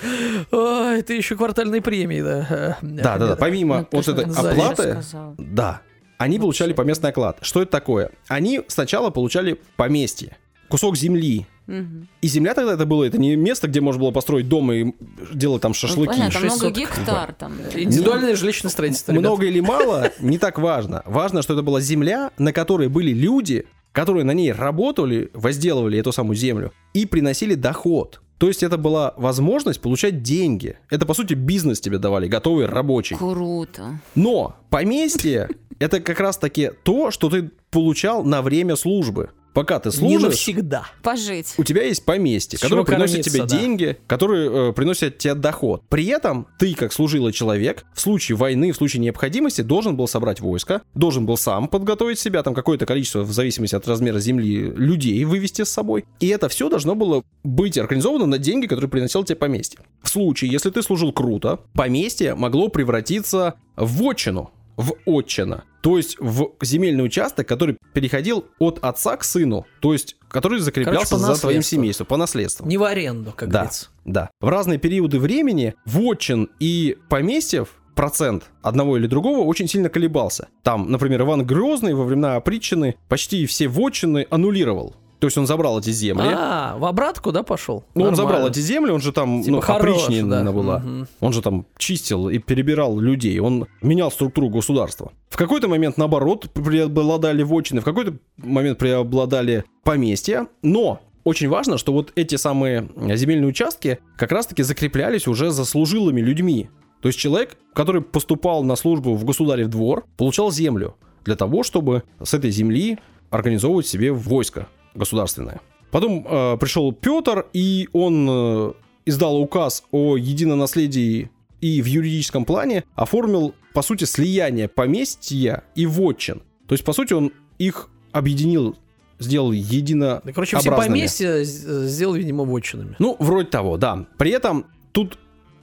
это еще квартальные премии, да. Да, да, да. Помимо ну, вот этой оплаты, да, они получали поместный оклад. Что это такое? Они сначала получали поместье, кусок земли, и земля тогда это было, это не место, где можно было построить дом и делать там шашлыки. Ну, понятно, много гектар там. Индивидуальное жилищное строительство. Много или мало, [LAUGHS] не так важно. Важно, что это была земля, на которой были люди, которые на ней работали, возделывали эту самую землю и приносили доход. То есть это была возможность получать деньги. Это, по сути, бизнес тебе давали, готовый рабочий. Круто. Но поместье — это как раз-таки то, что ты получал на время службы. Пока ты Не служишь, навсегда. Пожить. у тебя есть поместье, которое приносит тебе да. деньги, которые э, приносят тебе доход. При этом ты, как служилый человек, в случае войны, в случае необходимости, должен был собрать войско, должен был сам подготовить себя, там какое-то количество, в зависимости от размера земли, людей вывести с собой. И это все должно было быть организовано на деньги, которые приносил тебе поместье. В случае, если ты служил круто, поместье могло превратиться в отчину, в отчина. То есть в земельный участок, который переходил от отца к сыну. То есть, который закреплялся Короче, за твоим семейством, по наследству. Не в аренду, как Да. говорится. Да. В разные периоды времени вотчин и поместьев процент одного или другого очень сильно колебался. Там, например, Иван Грозный во времена опричины почти все вотчины аннулировал. То есть он забрал эти земли. А, в обратку, да, пошел? Ну, он забрал эти земли, он же там, Типа ну, опричнина да. была. Мгм. Он же там чистил и перебирал людей, он менял структуру государства. В какой-то момент, наоборот, преобладали вотчины, в какой-то момент преобладали поместья, но очень важно, что вот эти самые земельные участки как раз-таки закреплялись уже за служилыми людьми. То есть человек, который поступал на службу в государев двор, получал землю для того, чтобы с этой земли организовывать себе войско государственное. Потом э, пришел Петр, и он э, издал указ о единонаследии и в юридическом плане оформил, по сути, слияние поместья и вотчин. То есть, по сути, он их объединил, сделал едино... Да, короче, все поместья сделал, видимо, вотчинами. Ну, вроде того, да. При этом тут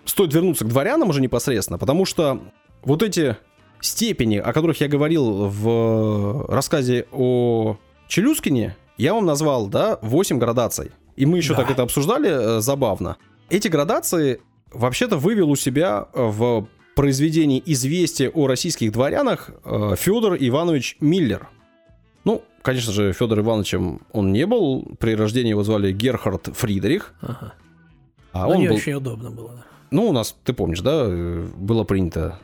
стоит вернуться к дворянам уже непосредственно, потому что вот эти степени, о которых я говорил в рассказе о Челюскине, я вам назвал, да, 8 градаций. И мы еще Да. так это обсуждали э, забавно. Эти градации вообще-то вывел у себя э, в произведении «Известие о российских дворянах» Федор Иванович Миллер. Ну, конечно же, Федор Ивановичем он не был. При рождении его звали Герхард Фридрих. Ага. А Ну, он не был... очень удобно было. да. Ну, у нас, ты помнишь, да, э, было принято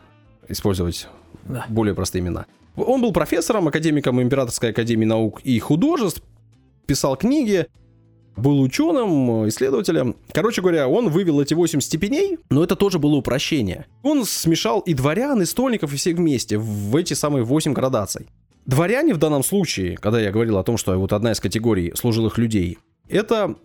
использовать Да. более простые имена. Он был профессором, академиком Императорской академии наук и художеств, писал книги, был ученым, исследователем. Короче говоря, он вывел эти 8 степеней, но это тоже было упрощение. Он смешал и дворян, и стольников, и всех вместе в эти самые 8 градаций. Дворяне в данном случае, когда я говорил о том, что вот одна из категорий служилых людей, это,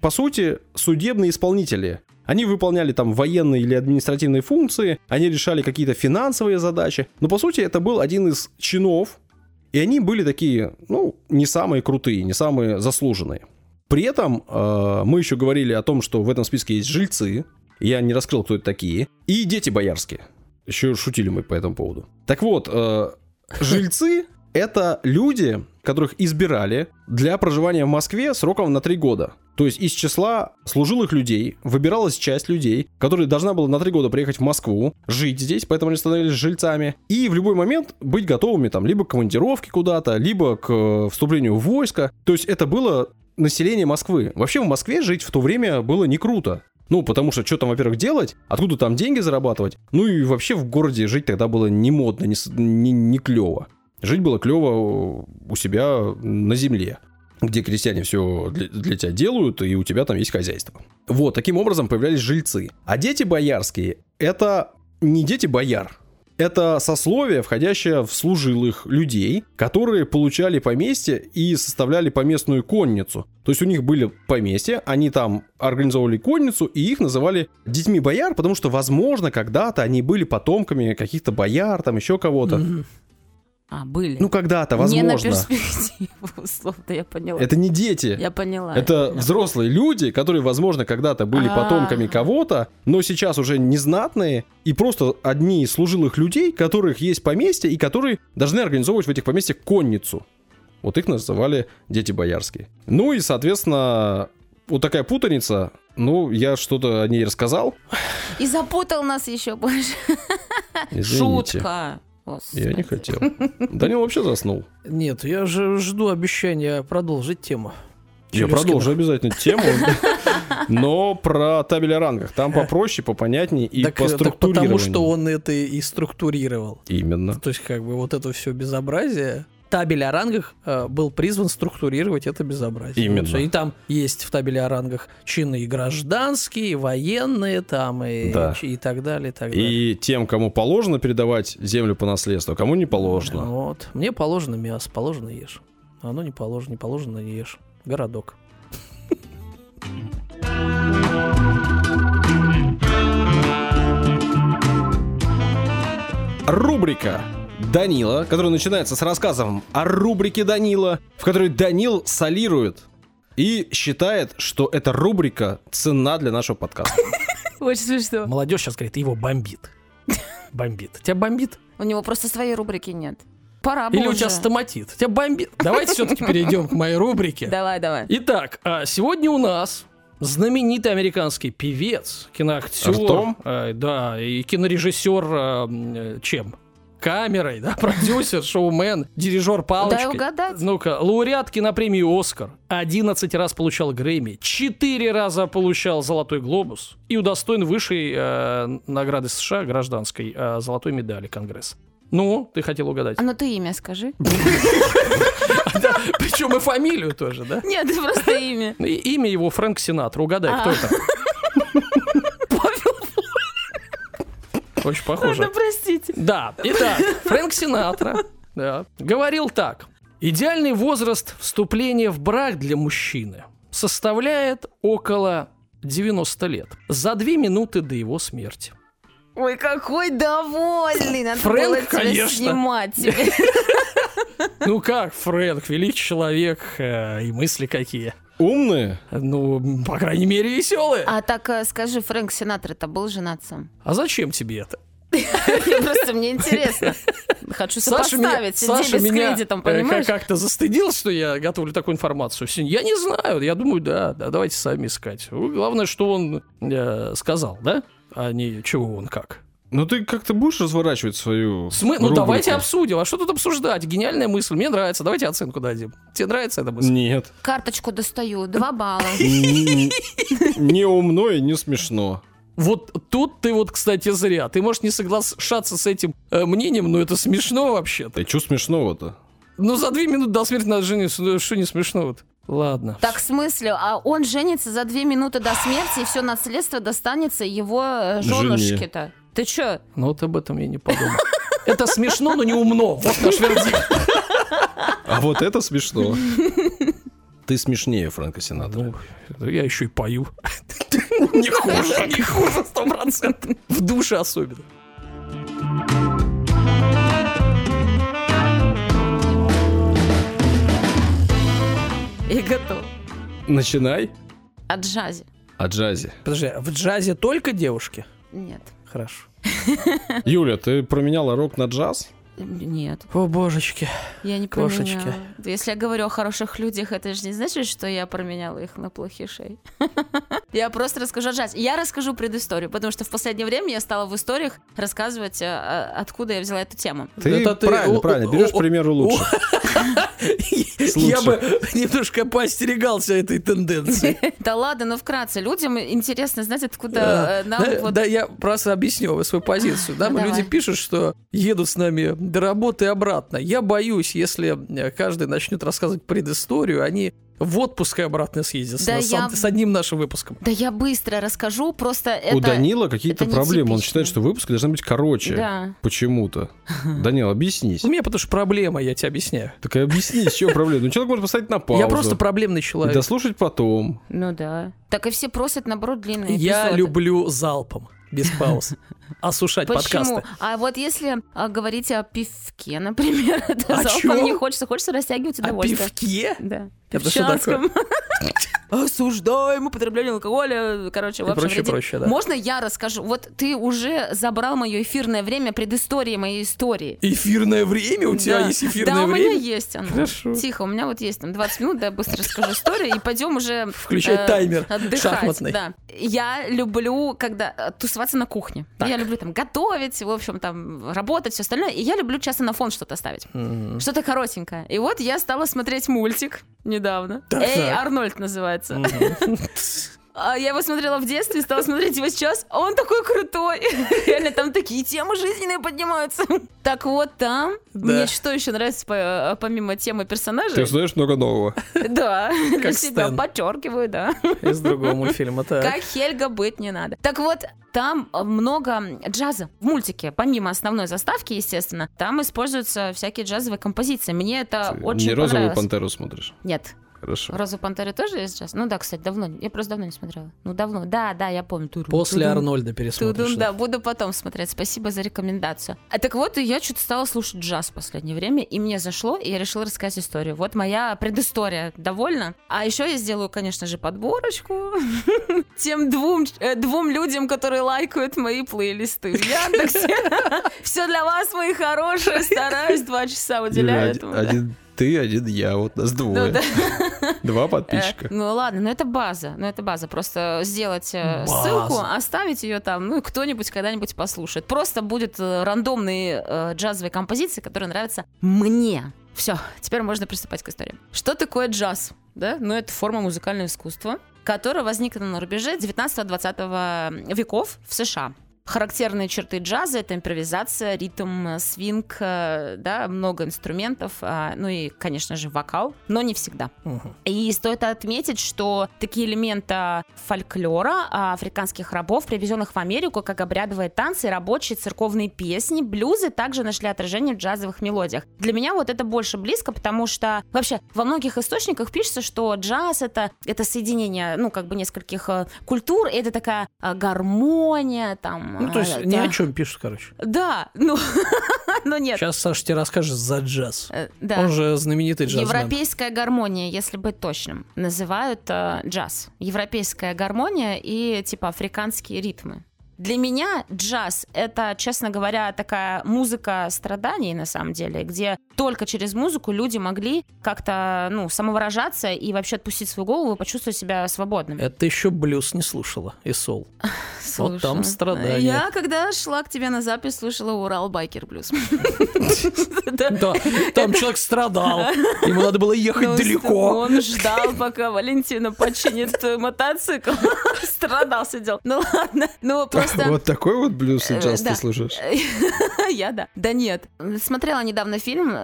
по сути, судебные исполнители. Они выполняли там военные или административные функции, они решали какие-то финансовые задачи, но по сути это был один из чинов, и они были такие, ну, не самые крутые, не самые заслуженные. При этом э, мы еще говорили о том, что в этом списке есть жильцы, я не раскрыл, кто это такие, и дети боярские. Еще шутили мы по этому поводу. Так вот, э, жильцы это люди, которых избирали для проживания в Москве сроком на три года. То есть из числа служилых людей выбиралась часть людей, которая должна была на три года приехать в Москву, жить здесь, поэтому они становились жильцами, и в любой момент быть готовыми там либо к командировке куда-то, либо к э, вступлению в войско. То есть это было население Москвы. Вообще в Москве жить в то время было не круто. Ну, потому что что там, во-первых, делать, откуда там деньги зарабатывать, ну и вообще в городе жить тогда было не модно, не, не, не клево. Жить было клево у себя на земле, где крестьяне все для, тебя делают, и у тебя там есть хозяйство. Вот, таким образом появлялись жильцы. А дети боярские — это не дети бояр, это сословие, входящее в служилых людей, которые получали поместье и составляли поместную конницу. То есть у них были поместья, они там организовывали конницу, и их называли детьми бояр, потому что, возможно, когда-то они были потомками каких-то бояр, там еще кого-то. Мгм. А, были. Ну, когда-то, Не на возможно. перспективу, [LAUGHS] условно, я поняла. Это не дети. Я поняла. Это поняла. взрослые люди, которые, возможно, когда-то были А. потомками кого-то, но сейчас уже незнатные и просто одни из служилых людей, которых есть поместье и которые должны организовывать в этих поместьях конницу. Вот их называли дети боярские. Ну и, соответственно, вот такая путаница. Ну, я что-то о ней рассказал. И запутал нас еще больше. Извините. Шутка. Я не Господи. хотел. Данил вообще заснул. Нет, я же жду обещания продолжить тему. Я продолжу обязательно тему, [LAUGHS] но про табель о рангах. Там попроще, попонятнее и так, по так потому структурированию. что он это и структурировал. Именно. То есть, как бы вот это все безобразие. Табель о рангах э, был призван структурировать это безобразие. Именно. Вот всё. и там есть в табеле о рангах чины и гражданские, и военные там, и, Да. и, и так далее, и так далее. И тем, кому положено передавать землю по наследству, а кому не положено. Вот. Мне положено мясо, положено ешь. А Оно не положено, не положено, не ешь. Городок. Рубрика Данила, которая начинается с рассказом о рубрике Данила, в которой Данил солирует и считает, что эта рубрика цена для нашего подкаста. [LAUGHS] Очень смешно. Молодежь сейчас говорит, его бомбит. Бомбит. Тебя бомбит? У него просто своей рубрики нет. Пора бы Или у тебя стоматит? Тебя бомбит? Давайте все-таки перейдем к моей рубрике. Давай, давай. Итак, а, сегодня у нас знаменитый американский певец, киноактер, Ртом? а, да, и кинорежиссер а, э, чем? Камерой, да, [LAUGHS] продюсер, шоумен, дирижер палочкой. Дай угадать. Ну-ка, лауреат кинопремии «Оскар», 11 раз получал Грэмми, 4 раза получал «Золотой глобус» и удостоен высшей э, награды США гражданской э, золотой медали Конгресса. Ну, ты хотел угадать. А ну ты имя скажи. [LAUGHS] Причем и фамилию тоже, да? Нет, просто имя. Имя его Фрэнк Синатра. Угадай, кто А. это? Очень похоже. Ну, простите. Да, итак, Фрэнк Синатра да, говорил так. Идеальный возраст вступления в брак для мужчины составляет около 90 лет. За две минуты до его смерти. Ой, какой довольный. Надо Фрэнк, было тебя конечно. снимать. Ну как, Фрэнк, великий человек, э, и мысли какие. Умные? Ну, по крайней мере, веселые. А так э, скажи, Фрэнк Синатра-то был женат сам? А зачем тебе это? [LAUGHS] Просто мне интересно. Хочу сопоставить. Саша меня кредитом, э, как-то застыдил, что я готовлю такую информацию. Я не знаю, я думаю, да, да, давайте сами искать. Главное, что он э, сказал, да? А не чего он как. Ну ты как-то будешь разворачивать свою Смы- Ну, давайте обсудим. А что тут обсуждать? Гениальная мысль. Мне нравится. Давайте оценку дадим. Тебе нравится эта мысль? Нет. Карточку достаю, два балла. [LAUGHS] Не умно и не смешно. Вот тут ты вот, кстати, зря. Ты можешь не соглашаться с этим э, мнением, но это смешно вообще-то. Да что смешного-то? Ну, за две минуты до смерти надо жениться. Ну, что не смешно вот? Ладно. Так в смысле, а он женится за две минуты до смерти, и все наследство достанется его э, Жене. женушке-то. Ты чё? Ну, вот об этом я не подумал. Это смешно, но не умно. Вот наш вердикт. А вот это смешно. Ты смешнее Фрэнка Синатра. Ну, я еще и пою. [LAUGHS] Не хуже, не хуже, сто процентов. В душе особенно. И готов. Начинай О джазе. о джазе. Подожди, а в джазе только девушки? Нет. Хорошо. [LAUGHS] Юля, ты променяла рок на джаз? Нет, О, божечки. я не Кошечки. променяла. Если я говорю о хороших людях, это же не значит, что я променяла их на плохишей. [LAUGHS] Я просто расскажу о джазе. Я расскажу предысторию, потому что в последнее время я стала в историях рассказывать, а, а, откуда я взяла эту тему. Ты, Это ты- правильно, о- правильно, берешь о- примеру [LAUGHS] лучше. Я бы немножко поостерегался этой тенденции. [LAUGHS] Да ладно, ну вкратце. Людям интересно знать, откуда э, нам Да, вот... да, я просто объясню свою позицию. Да, [LAUGHS] люди пишут, что едут с нами до работы и обратно. Я боюсь, если э, каждый начнет рассказывать предысторию, они в отпуск и обратно съездят с, Да нас- я- с одним нашим выпуском. Да я быстро расскажу, просто это... У Данила какие-то проблемы. Он считает, что выпуски должны быть короче. Да. Почему-то. [LAUGHS] Данил, объяснись. У меня потому что проблема, я тебе объясняю. Так и объяснись, в чем проблема. Ну, человек может поставить на паузу. Я просто проблемный И человек. дослушать потом. Ну да. Так и все просят, наоборот, длинные Я люблю залпом, без пауз. [LAUGHS] Осушать Почему? подкасты. А вот если а, говорить о пивке, например, [LAUGHS] это О залпом чём? не хочется, хочется растягивать О удовольствие. пивке? Да. Это что такое? Пивчанском. [LAUGHS] Осуждаем употребление алкоголя. Короче, в И общем, прочее, вреди- прочее, да. Можно я расскажу? Вот ты уже забрал мое эфирное время предыстории моей истории. Эфирное время? У тебя Да. есть эфирное Да, у меня есть оно. Хорошо. Тихо, у меня вот есть там 20 минут, да, я быстро расскажу историю, и пойдем уже... Включай э, таймер отдыхать. шахматный. Да. Я люблю, когда э, тусоваться на кухне. Я люблю там готовить, в общем, там работать, все остальное. И я люблю часто на фон что-то ставить. М. Что-то коротенькое. И вот я стала смотреть мультик недавно. Так, Эй, так. Арнольд называется. [LAUGHS] А я его смотрела в детстве, стала смотреть его сейчас, а он такой крутой. [LAUGHS] Реально, там такие темы жизненные поднимаются. [LAUGHS] Так вот, там Да. мне что еще нравится по- помимо темы персонажей? Ты знаешь много нового. Да, Как себя Стэн. подчеркиваю, да. Из другого мультфильма. Так. Как Хельга быть не надо. Так вот, там э, много джаза в мультике. Помимо основной заставки, естественно, там используются всякие джазовые композиции. Мне это Ты очень не розовую понравилось. пантеру смотришь. Нет. Хорошо. Розовая пантера тоже есть джаз? Ну да, кстати, давно. Я просто давно не смотрела. Ну давно. Да, да, я помню. Туру, После тудум, Арнольда пересмотришь. тудум, да, буду потом смотреть. Спасибо за рекомендацию. А так вот, я что-то стала слушать джаз в последнее время, и мне зашло, и я решила рассказать историю. Вот моя предыстория. Довольна? А еще я сделаю, конечно же, подборочку [LAUGHS] тем двум, э, двум людям, которые лайкают мои плейлисты в Яндексе. [LAUGHS] Все для вас, мои хорошие. Стараюсь два часа уделяю Один, этому. один ты, один я, вот нас Ну двое. да. [LAUGHS] Два Э, подписчика. Ну ладно, ну это база, ну это база. Просто сделать э, База. ссылку, оставить ее там, ну и кто-нибудь когда-нибудь послушает. Просто будет э, рандомные э, джазовые композиции, которые нравятся мне. Все, теперь можно приступать к истории. Что такое джаз? Да? Ну это форма музыкального искусства, которая возникла на рубеже 19-20 веков в США. Характерные черты джаза — это импровизация, ритм, э, свинг, э, да, много инструментов, а, ну и, конечно же, вокал, но не всегда. Мгм. И стоит отметить, что такие элементы фольклора а, африканских рабов, привезенных в Америку, как обрядовые танцы, рабочие церковные песни, блюзы, также нашли отражение в джазовых мелодиях. Для меня вот это больше близко, потому что вообще во многих источниках пишется, что джаз это, это соединение, ну, как бы нескольких э, культур, это такая а, гармония, там... Ну, то есть а, ни да. о чем пишут, короче. Да, ну, [LAUGHS] но нет. Сейчас Саша тебе расскажет за джаз. Э, Да. Он же знаменитый джазмен. Европейская гармония, если быть точным, называют э, джаз. Европейская гармония и типа африканские ритмы. Для меня джаз — это, честно говоря, такая музыка страданий, на самом деле, где только через музыку люди могли как-то, ну, самовыражаться и вообще отпустить свою голову и почувствовать себя свободными. Это еще блюз не слушала и сол. [LAUGHS] Вот там страдания. Я, когда шла к тебе на запись, слушала Урал Байкер Блюз. Да. Там человек страдал. Ему надо было ехать далеко. Он ждал, пока Валентина починит мотоцикл. [LAUGHS] Страдал, сидел. Ну ладно. Ну просто... Вот такой вот блюз и Э, джаз ты слушаешь? [LAUGHS] Я да. Да нет. Смотрела недавно фильм.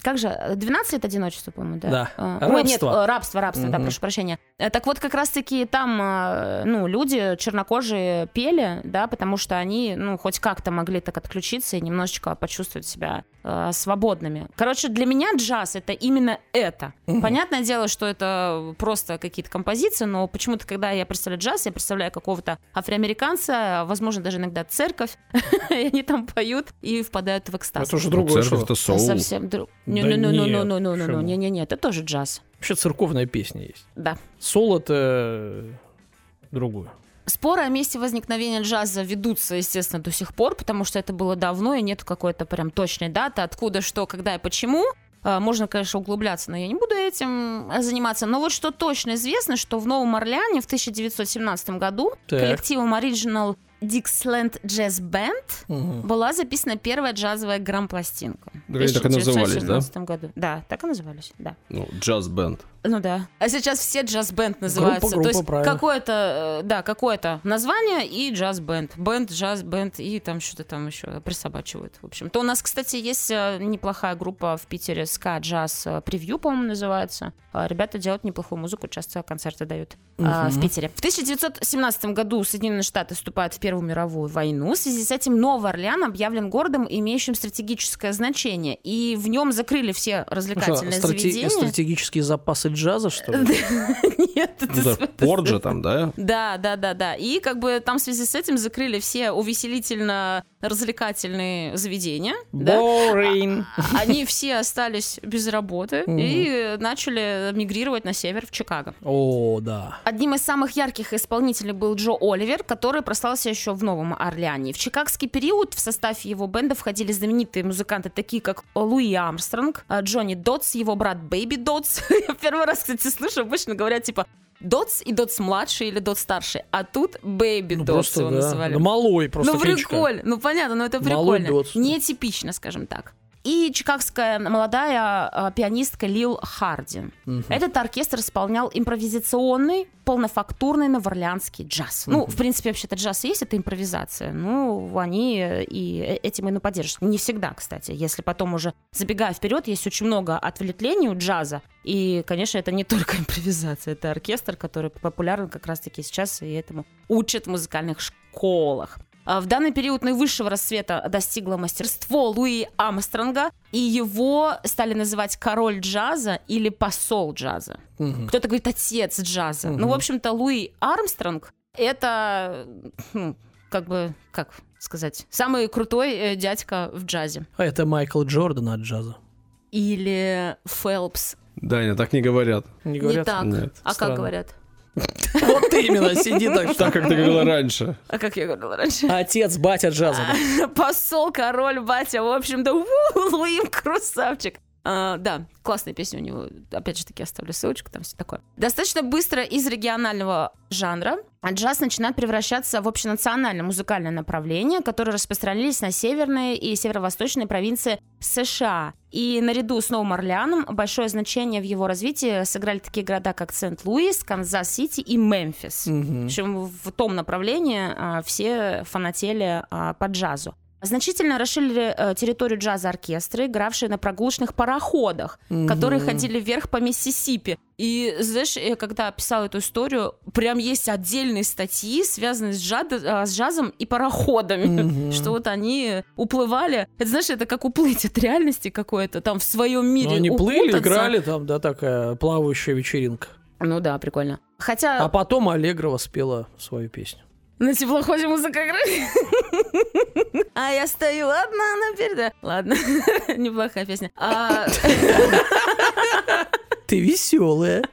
Э, Как же? 12 лет одиночества, по-моему, да? Да. Э, Ой, нет, Рабство. э, рабство, рабство, да, прошу прощения. Э, Так вот, как раз-таки там, э, ну, люди чернокожие пели, да, потому что они, ну, хоть как-то могли так отключиться и немножечко почувствовать себя э, свободными. Короче, для меня джаз — это именно это. Мгм. Понятное дело, что это просто какие-то композиции, но почему-то, когда я представляю джаз, я представляю какого-то афроамериканца, возможно, даже иногда церковь, [LAUGHS] и они там поют и впадают в экстаз. Это уже другое шоу. Церковь-то соул. Совсем друг. Да Не, не, не, не, нет, не, не, не, почему? не, не, не, это тоже джаз. Вообще церковная песня есть. Да. Сол это другое. Споры о месте возникновения джаза ведутся, естественно, до сих пор, потому что это было давно, и нет какой-то прям точной даты, откуда, что, когда и почему. Можно, конечно, углубляться, но я не буду этим заниматься. Но вот что точно известно, что в Новом Орлеане в 1917 году Так. коллективом Original Dixieland Jazz Band Мгм. была записана первая джазовая грамм-пластинка. В Так и назывались, да? 1917 году. Да, так и назывались, да. Ну, джаз-бенд. Ну да. А сейчас все джаз-бенд называются. группа, То есть правильно. какое-то, э, да, какое-то название и джаз-бенд. Бенд, джаз-бенд и там что-то там еще присобачивают. В общем, то у нас, кстати, есть э, неплохая группа в Питере ска джаз превью, по-моему, называется. А Ребята делают неплохую музыку, часто концерты дают а, в. Питере. В 1917 году Соединенные Штаты вступают в Первую мировую войну. В связи с этим Новый Орлеан объявлен городом, имеющим стратегическое значение. И в нем закрыли все развлекательные страте- заведения. стратегические запасы джаза, что ли? [LAUGHS] Нет, это Ну, же там, да? Да, да, да, да. И как бы там в связи с этим закрыли все увеселительно-развлекательные заведения. да. Boring. Они все остались без работы Мгм. и начали мигрировать на север в Чикаго. О, да. Одним из самых ярких исполнителей был Джо Оливер, который прослался еще в Новом Орлеане. В чикагский период в состав его бенда входили знаменитые музыканты, такие как Луи Армстронг, а, Джонни Дотс, его брат Бэйби Дотс. [LAUGHS] Я первый раз, кстати, слышу, обычно говорят типа Дотс и Дотс младший или Дотс старший, а тут Бэйби Ну, Дотс его да. называли. Да малой просто ну, прикольно. Ну, понятно, но это Малой прикольно. Дотс. Нетипично, скажем так. и чикагская молодая а, пианистка Лил Харди. Этот оркестр исполнял импровизационный, полнофактурный новоорлеанский джаз. Ну, в принципе, вообще-то джаз есть, это импровизация. Ну, они и э, этим и ну, поддерживают. Не всегда, кстати. Если потом уже, забегая вперед, есть очень много отвлечений у джаза. И, конечно, это не [LAUGHS] только импровизация, это оркестр, который популярен как раз-таки сейчас, и этому учат в музыкальных школах. А В данный период наивысшего расцвета достигло мастерство Луи Амстронга, и его стали называть король джаза или посол джаза. Кто-то говорит отец джаза. Ну, в общем-то, Луи Армстронг — это, ну, как бы, как сказать, самый крутой э, дядька в джазе. А это Майкл Джордан от джаза. Или Фелпс. Даня, так не говорят. Не Не говорят? так. Нет, а странно. как говорят? Вот именно, сиди так. Так, как ты говорила раньше. А как я говорила раньше? Отец, батя джаза. Посол, король, батя, в общем-то, [LAUGHS] у, Луи красавчик. А, да, классная песня у него. Опять же таки оставлю ссылочку, там все такое. Достаточно быстро из регионального жанра джаз начинает превращаться в общенациональное музыкальное направление, которое распространились на северные и северо-восточные провинции США. И наряду с Новым Орлеаном большое значение в его развитии сыграли такие города, как Сент-Луис, Канзас-Сити и Мемфис. В общем, в том направлении а, все фанатели а, по джазу. Значительно расширили э, территорию джаза-оркестры, игравшие на прогулочных пароходах, которые ходили вверх по Миссисипи. И, знаешь, я когда писала эту историю, прям есть отдельные статьи, связанные с, джад- а, с джазом и пароходами, [LAUGHS] что вот они уплывали. Это, знаешь, это как уплыть от реальности какой-то, там в своем мире Ну, они плыли, укутаться. играли, там, да, такая плавающая вечеринка. Ну да, прикольно. Хотя А потом Аллегрова спела свою песню. На теплоходе музыка играет. А я стою одна наперед. Ладно, [LAUGHS] неплохая песня. А, Ты веселая.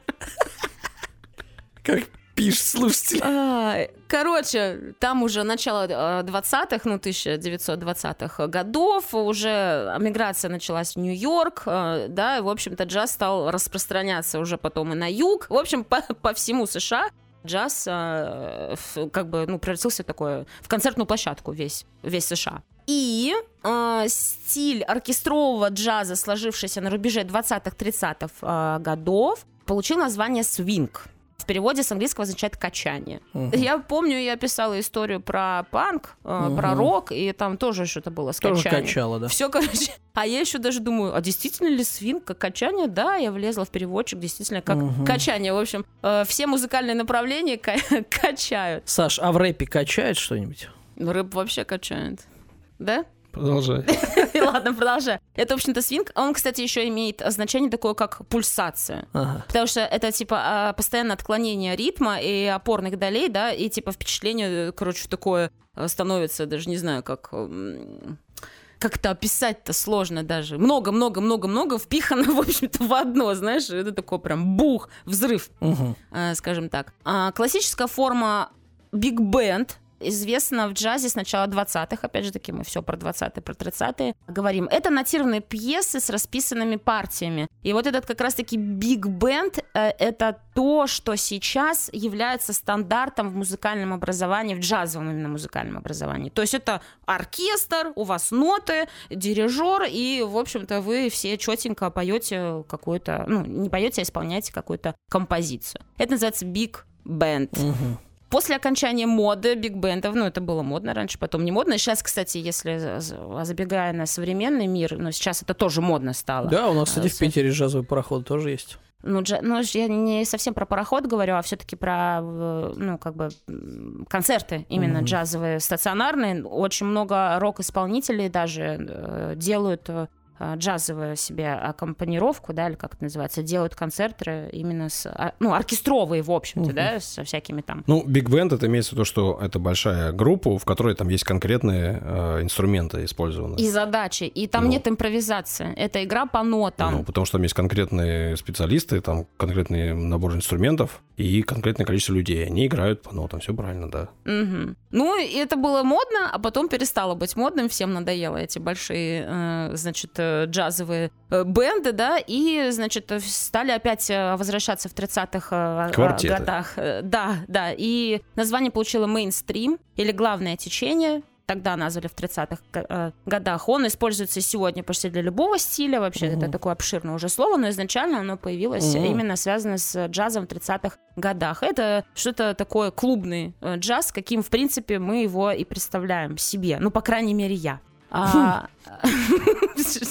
Как пишет слушатель. а, Короче, там уже начало э, 20-х, ну, 1920-х годов, уже миграция началась в Нью-Йорк, э, да, и, в общем-то, джаз стал распространяться уже потом и на юг. В общем, по, по всему США джаз э, как бы, ну, превратился в такое, в концертную площадку весь, весь США. И э, стиль оркестрового джаза, сложившийся на рубеже 20-30-х э, годов, получил название свинг. В переводе с английского означает качание. Я помню, я писала историю про панк, э, про рок, и там тоже что-то было с Тоже качанием. качала, да. Все, короче. А я еще даже думаю, а действительно ли свинг как качание? Да, я влезла в переводчик, действительно как качание. В общем, э, все музыкальные направления ка- [LAUGHS] качают. Саш, а в рэпе качает что-нибудь? Рэп вообще качает. Да? Продолжай. [LAUGHS] Ладно, продолжай. Это, в общем-то, свинг. Он, кстати, еще имеет значение такое, как пульсация. Ага. Потому что это, типа, а, постоянное отклонение ритма и опорных долей, да, и, типа, впечатление, короче, такое а, становится, даже не знаю, как... м, Как это описать-то сложно даже. Много-много-много-много впихано, [LAUGHS] в общем-то, в одно, знаешь, это такой прям бух, взрыв, э, скажем так. А, классическая форма биг-бенд известна в джазе с начала 20-х, опять же таки мы все про 20-е, про 30-е говорим. Это нотированные пьесы с расписанными партиями. И вот этот как раз-таки биг-бенд э, это то, что сейчас является стандартом в музыкальном образовании, в джазовом именно музыкальном образовании. То есть это оркестр, у вас ноты, дирижер, и, в общем-то, вы все четенько поете какую-то, ну, не поете, а исполняете какую-то композицию. Это называется биг-бенд. Мгм. После окончания моды биг-бендов, ну, это было модно раньше, потом не модно. Сейчас, кстати, если за- за- забегая на современный мир, ну, сейчас это тоже модно стало. Да, у нас, кстати, Э, в Питере джазовый пароход тоже есть. Ну, джа- ну, я не совсем про пароход говорю, а все-таки про, ну, как бы, концерты именно джазовые, стационарные. Очень много рок-исполнителей даже э, делают э, джазовую себе аккомпанировку, да, или как это называется, делают концерты именно с, а, ну, оркестровые, в общем-то, да, со всякими там Ну, Big Band это имеется в виду, что это большая группа, в которой там есть конкретные э, инструменты использованы. и задачи, и там Ну. нет импровизации. Это игра по нотам. Ну, потому что там есть конкретные специалисты, там конкретный набор инструментов и конкретное количество людей. Они играют по нотам, все правильно, да. Мгм. Ну, и это было модно, а потом перестало быть модным, всем надоело эти большие, э, значит, э, джазовые э, бенды, да, и, значит, э, стали опять э, возвращаться в 30-х э, э, Квартеты. годах. Э, Да, да, и название получило мейнстрим, или главное течение, тогда назвали в 30-х э, годах, он используется сегодня почти для любого стиля. Вообще, Мгм. это такое обширное уже слово, но изначально оно появилось Мгм. именно связано с джазом в 30-х годах. Это что-то такое клубный э, джаз, каким, в принципе, мы его и представляем себе. Ну, по крайней мере, я. А, [LAUGHS]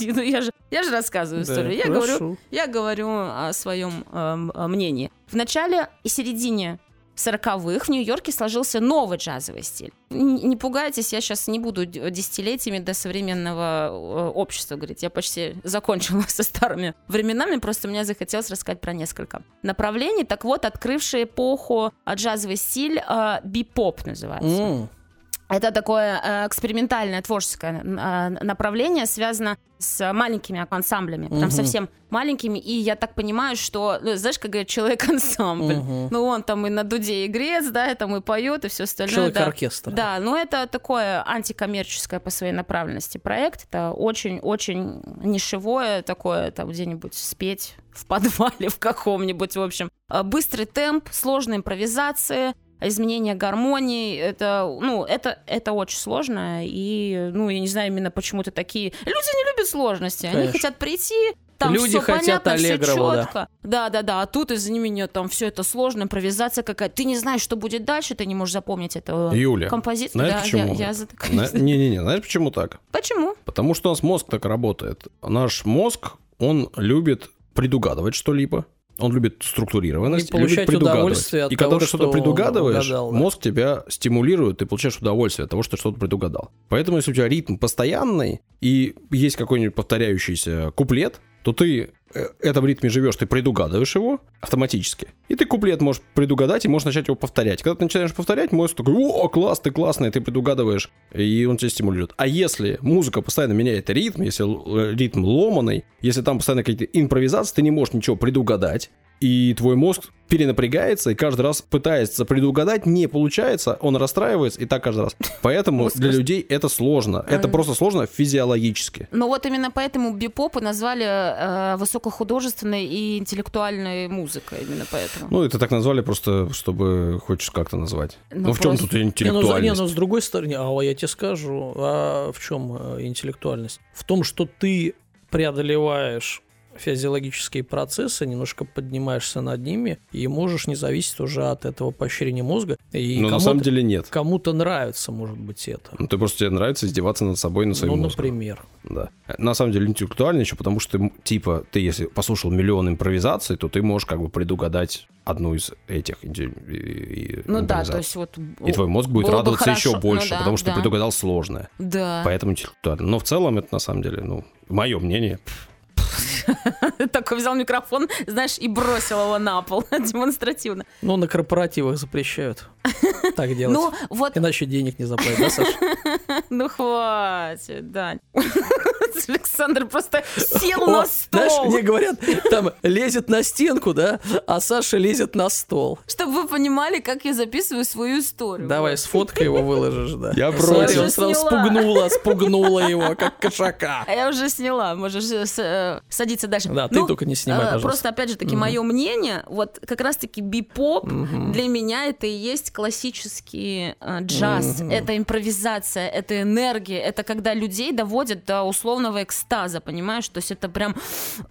ну, я же, я же рассказываю Да, историю. Я хорошо. говорю, я говорю о своем эм, э, мнении. В начале и середине 40-х в Нью-Йорке сложился новый джазовый стиль. Н- Не пугайтесь, я сейчас не буду десятилетиями до современного э, общества говорить. Я почти закончила [LAUGHS] со старыми временами, просто мне захотелось рассказать про несколько направлений. Так вот, открывший эпоху э, джазовый стиль э, бипоп называется. М, Это такое э, экспериментальное творческое э, направление, связано с маленькими ансамблями, прям Мгм. совсем маленькими. И я так понимаю, что, ну, знаешь, как говорят, человек-ансамбль. [LAUGHS] Мгм. Ну, он там и на дуде игрец, да, и там и поет, и все остальное. да. Человек-оркестр. Да, но это такое антикоммерческое по своей направленности проект. Это очень-очень нишевое такое, там где-нибудь спеть в подвале [LAUGHS] в каком-нибудь, в общем. А, Быстрый темп, сложная импровизация, изменение гармонии, это, ну, это, это очень сложно, и, ну, я не знаю именно почему-то такие... Люди не любят сложности, они Конечно. хотят прийти, там Люди все хотят понятно, все Аллегрова, да. четко. Да, да, да. А тут из-за меня там все это сложно, импровизация какая-то. Ты не знаешь, что будет дальше, ты не можешь запомнить этого Юля, композицию. знаешь, да, почему? я, я затыкаюсь. Не-не-не, знаешь почему так? Почему? Потому что у нас мозг так работает. Наш мозг, он любит предугадывать что-либо. Он любит структурированность, И получать любит предугадывать. удовольствие от И когда того, ты что-то что предугадываешь, угадал, да. мозг тебя стимулирует, ты получаешь удовольствие от того, что ты что-то предугадал. Поэтому, если у тебя ритм постоянный и есть какой-нибудь повторяющийся куплет, то ты э, этом ритме живешь, ты предугадываешь его автоматически. И ты куплет можешь предугадать и можешь начать его повторять. Когда ты начинаешь повторять, мозг такой, о, класс, ты классный, ты предугадываешь, и он тебя стимулирует. А если музыка постоянно меняет ритм, если э, ритм ломаный, если там постоянно какие-то импровизации, ты не можешь ничего предугадать, и твой мозг перенапрягается, и каждый раз пытается предугадать, не получается, он расстраивается, и так каждый раз. Поэтому для людей это сложно. Это просто сложно физиологически. Ну вот именно поэтому бипоп и назвали э, высокохудожественной и интеллектуальной музыкой. Именно поэтому. Ну, это так назвали просто, чтобы хочешь как-то назвать. Ну, Ну, в чем тут Не, ну, интеллектуальность? не, ну, с другой стороны, а я тебе скажу, а в чем э, интеллектуальность? В том, что ты преодолеваешь физиологические процессы, немножко поднимаешься над ними и можешь не зависеть уже от этого поощрения мозга. И Но на кому-то, самом деле нет. кому-то нравится, может быть, это. Ну, ты просто тебе нравится издеваться над собой, над своим ну, мозгом. например. Да. На самом деле интеллектуально еще потому, что ты, типа, ты если послушал миллион импровизаций, то ты можешь как бы предугадать одну из этих Ну да, то есть вот... И твой мозг будет радоваться еще хорошо. больше, Ну да, потому что да. ты предугадал сложное. Да. Поэтому интеллектуально. Но в целом это на самом деле, ну, мое мнение. [LAUGHS] [LAUGHS] Такой взял микрофон, знаешь, и бросил его на пол [LAUGHS] демонстративно. Ну, на корпоративах запрещают [LAUGHS] так делать. Ну, вот, Иначе денег не заплатят, да, Саша? ну хватит, да. Александр просто сел О, на Знаешь, стол. мне говорят, там лезет на стенку, да, а Саша лезет на стол. Чтобы вы понимали, как я записываю свою историю. Давай, Вот. сфоткай его, выложишь, да. Я против. он сразу Сняла. спугнула, спугнула его, как кошака. А я уже сняла, можешь э, с- садиться дальше. Да, ты только не снимай, э, пожалуйста. Просто, опять же таки, мое мнение, вот как раз-таки бипоп для меня это и есть классический э, джаз. Это импровизация, это энергия, это когда людей доводят до условного экстаза, понимаешь? То есть это прям...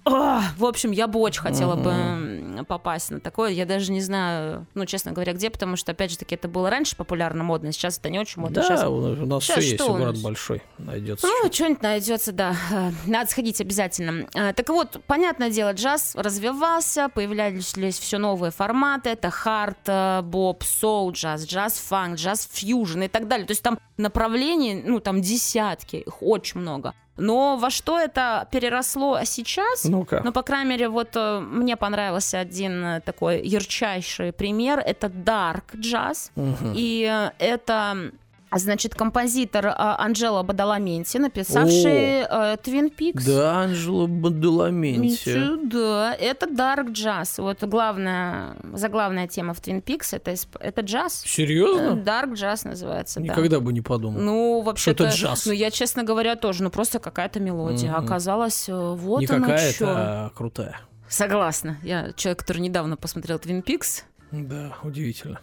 а, В общем, я бы очень хотела бы попасть на такое. Я даже не знаю, ну, честно говоря, где, потому что, опять же таки, это было раньше популярно, модно, сейчас это не очень модно. Сейчас Да, у у нас все есть, город большой найдется. ну, что-нибудь найдется, да. Надо сходить обязательно. Э, Так вот, понятное дело, джаз развивался, появлялись все новые форматы. Это хард, э, боб, соул, джаз, джаз-фанк, джаз-фьюжн и так далее. То есть там направлений, ну, там десятки, их очень много. Но во что это переросло сейчас? Ну-ка. Ну, по крайней мере, вот э, мне понравился один э, такой ярчайший пример. Это dark джаз. Мгм. И это, значит, композитор э, Анджело Бадаламенти, написавший э, Twin Peaks. Да, Анжела Бадаламенти. Да, это dark джаз. Вот главная, заглавная тема в Twin Peaks это, это джаз. Э, Серьезно? Dark джаз называется, да. Никогда бы не подумал. Ну, вообще это джаз? Ну, я, честно говоря, тоже, ну, просто какая-то мелодия. Мгм. Оказалось, э, вот не оно чё. а крутая. Согласна. Я человек, который недавно посмотрел Twin Peaks. Да, удивительно.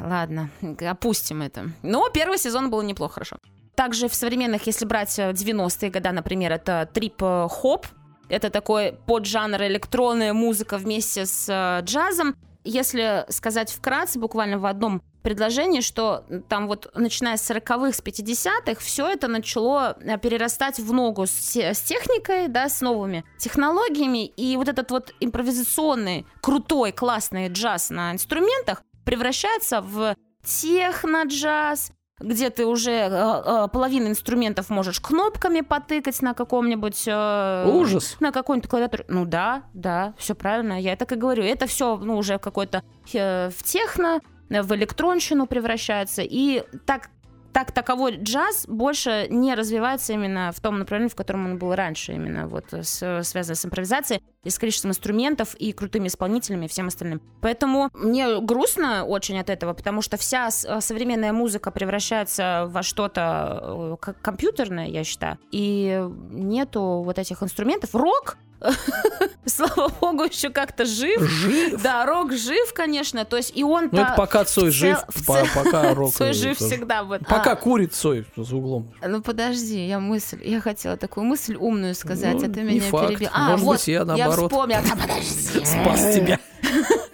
Ладно, опустим это. Но первый сезон был неплохо, хорошо. Также в современных, если брать 90-е годы, например, это трип-хоп, это такой поджанр электронная музыка вместе с э, джазом. Если сказать вкратце, буквально в одном предложении, что там вот начиная с 40-х, с 50-х, все это начало э, перерастать в ногу с, с техникой, да, с новыми технологиями, и вот этот вот импровизационный, крутой, классный джаз на инструментах превращается в техно-джаз, где ты уже э, э, половину инструментов можешь кнопками потыкать на каком-нибудь... Э, Ужас. На какой-нибудь клавиатуре. Ну да, да, все правильно, я так и говорю. Это все ну, уже какой-то э, в техно, в электронщину превращается. И так так таковой джаз больше не развивается именно в том направлении, в котором он был раньше, именно вот с, связано с импровизацией и с количеством инструментов и крутыми исполнителями и всем остальным. Поэтому мне грустно очень от этого, потому что вся современная музыка превращается во что-то э, компьютерное, я считаю, и нету вот этих инструментов. Рок [LAUGHS] слава богу, еще как-то жив. Жив? Да, Рок жив, конечно. То есть и он... Ну, это пока Цой жив, пока [LAUGHS] Рок... Цой жив всегда. Вот. Пока а. курит Цой за углом. Ну, подожди, я мысль... Я хотела такую мысль умную сказать, ну, а ты меня перебил. А, Может вот, быть, я наоборот. Я вспомнила. подожди. [LAUGHS] Спас тебя.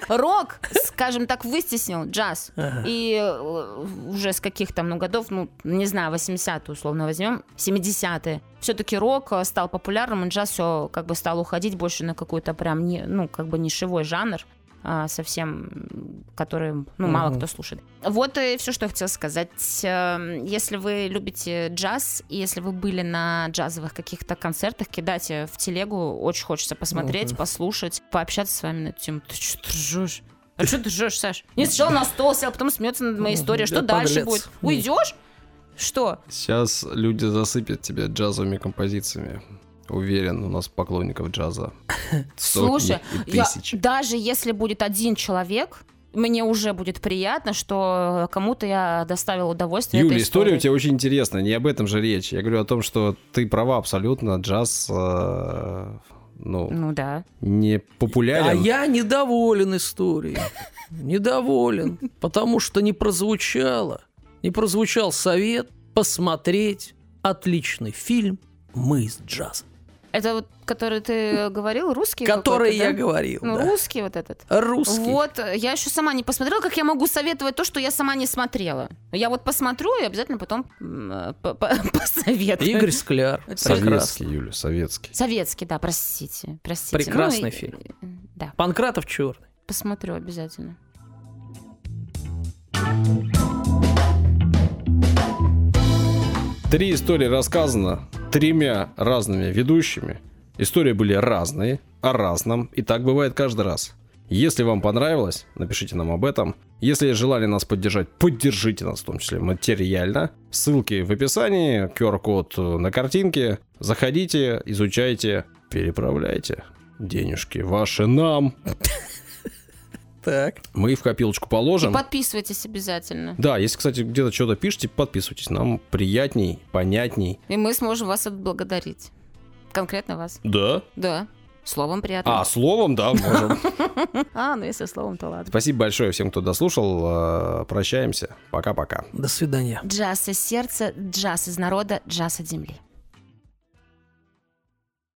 Рок, скажем так, выстеснил джаз. Ага. И э, уже с каких там ну, годов, ну, не знаю, 80-е условно возьмем, 70-е. Все-таки рок э, стал популярным, и джаз все как бы стал уходить больше на какой-то прям, не, ну, как бы нишевой жанр а, совсем, который, ну, мало mm-hmm. кто слушает. Вот и все, что я хотела сказать. Эм, если вы любите джаз, и если вы были на джазовых каких-то концертах, кидайте в телегу, очень хочется посмотреть, mm-hmm. послушать, пообщаться с вами на эту тему. Ты что ты ржешь? А что ты ржешь, Саш? [LAUGHS] Не сначала на стол сел, потом смеется над моей историей. Что дальше будет? Уйдешь? Что? Сейчас люди засыпят тебя джазовыми композициями. Уверен, у нас поклонников джаза. [LAUGHS] Слушай, я, даже если будет один человек, мне уже будет приятно, что кому-то я доставил удовольствие. Юля, история у тебя очень интересная, не об этом же речь. Я говорю о том, что ты права абсолютно, джаз, э, ну, ну да. не популярен. А я недоволен историей. Недоволен, потому что не прозвучало, не прозвучал совет посмотреть отличный фильм «Мы из джаза». Это вот, который ты говорил, русский? Который я да? говорил, Ну, да. русский вот этот. Русский. Вот, я еще сама не посмотрела, как я могу советовать то, что я сама не смотрела. Я вот посмотрю и обязательно потом э, [LAUGHS] посоветую. Игорь Скляр. Советский, Юля, советский. Советский, да, простите. простите. Прекрасный ну, фильм. Да. Панкратов черный. Посмотрю обязательно. Три истории рассказано тремя разными ведущими. Истории были разные, о разном, и так бывает каждый раз. Если вам понравилось, напишите нам об этом. Если желали нас поддержать, поддержите нас, в том числе материально. Ссылки в описании, QR-код на картинке. Заходите, изучайте, переправляйте денежки ваши нам. Так. Мы в копилочку положим. И подписывайтесь обязательно. Да, если, кстати, где-то что-то пишете, подписывайтесь. Нам приятней, понятней. И мы сможем вас отблагодарить. Конкретно вас. Да? Да. Словом приятно. А, словом, да, можем. [LAUGHS] А, ну если словом, то ладно. Спасибо большое всем, кто дослушал. Э, прощаемся. Пока-пока. До свидания. Джаз из сердца, джаз из народа, джаз от земли.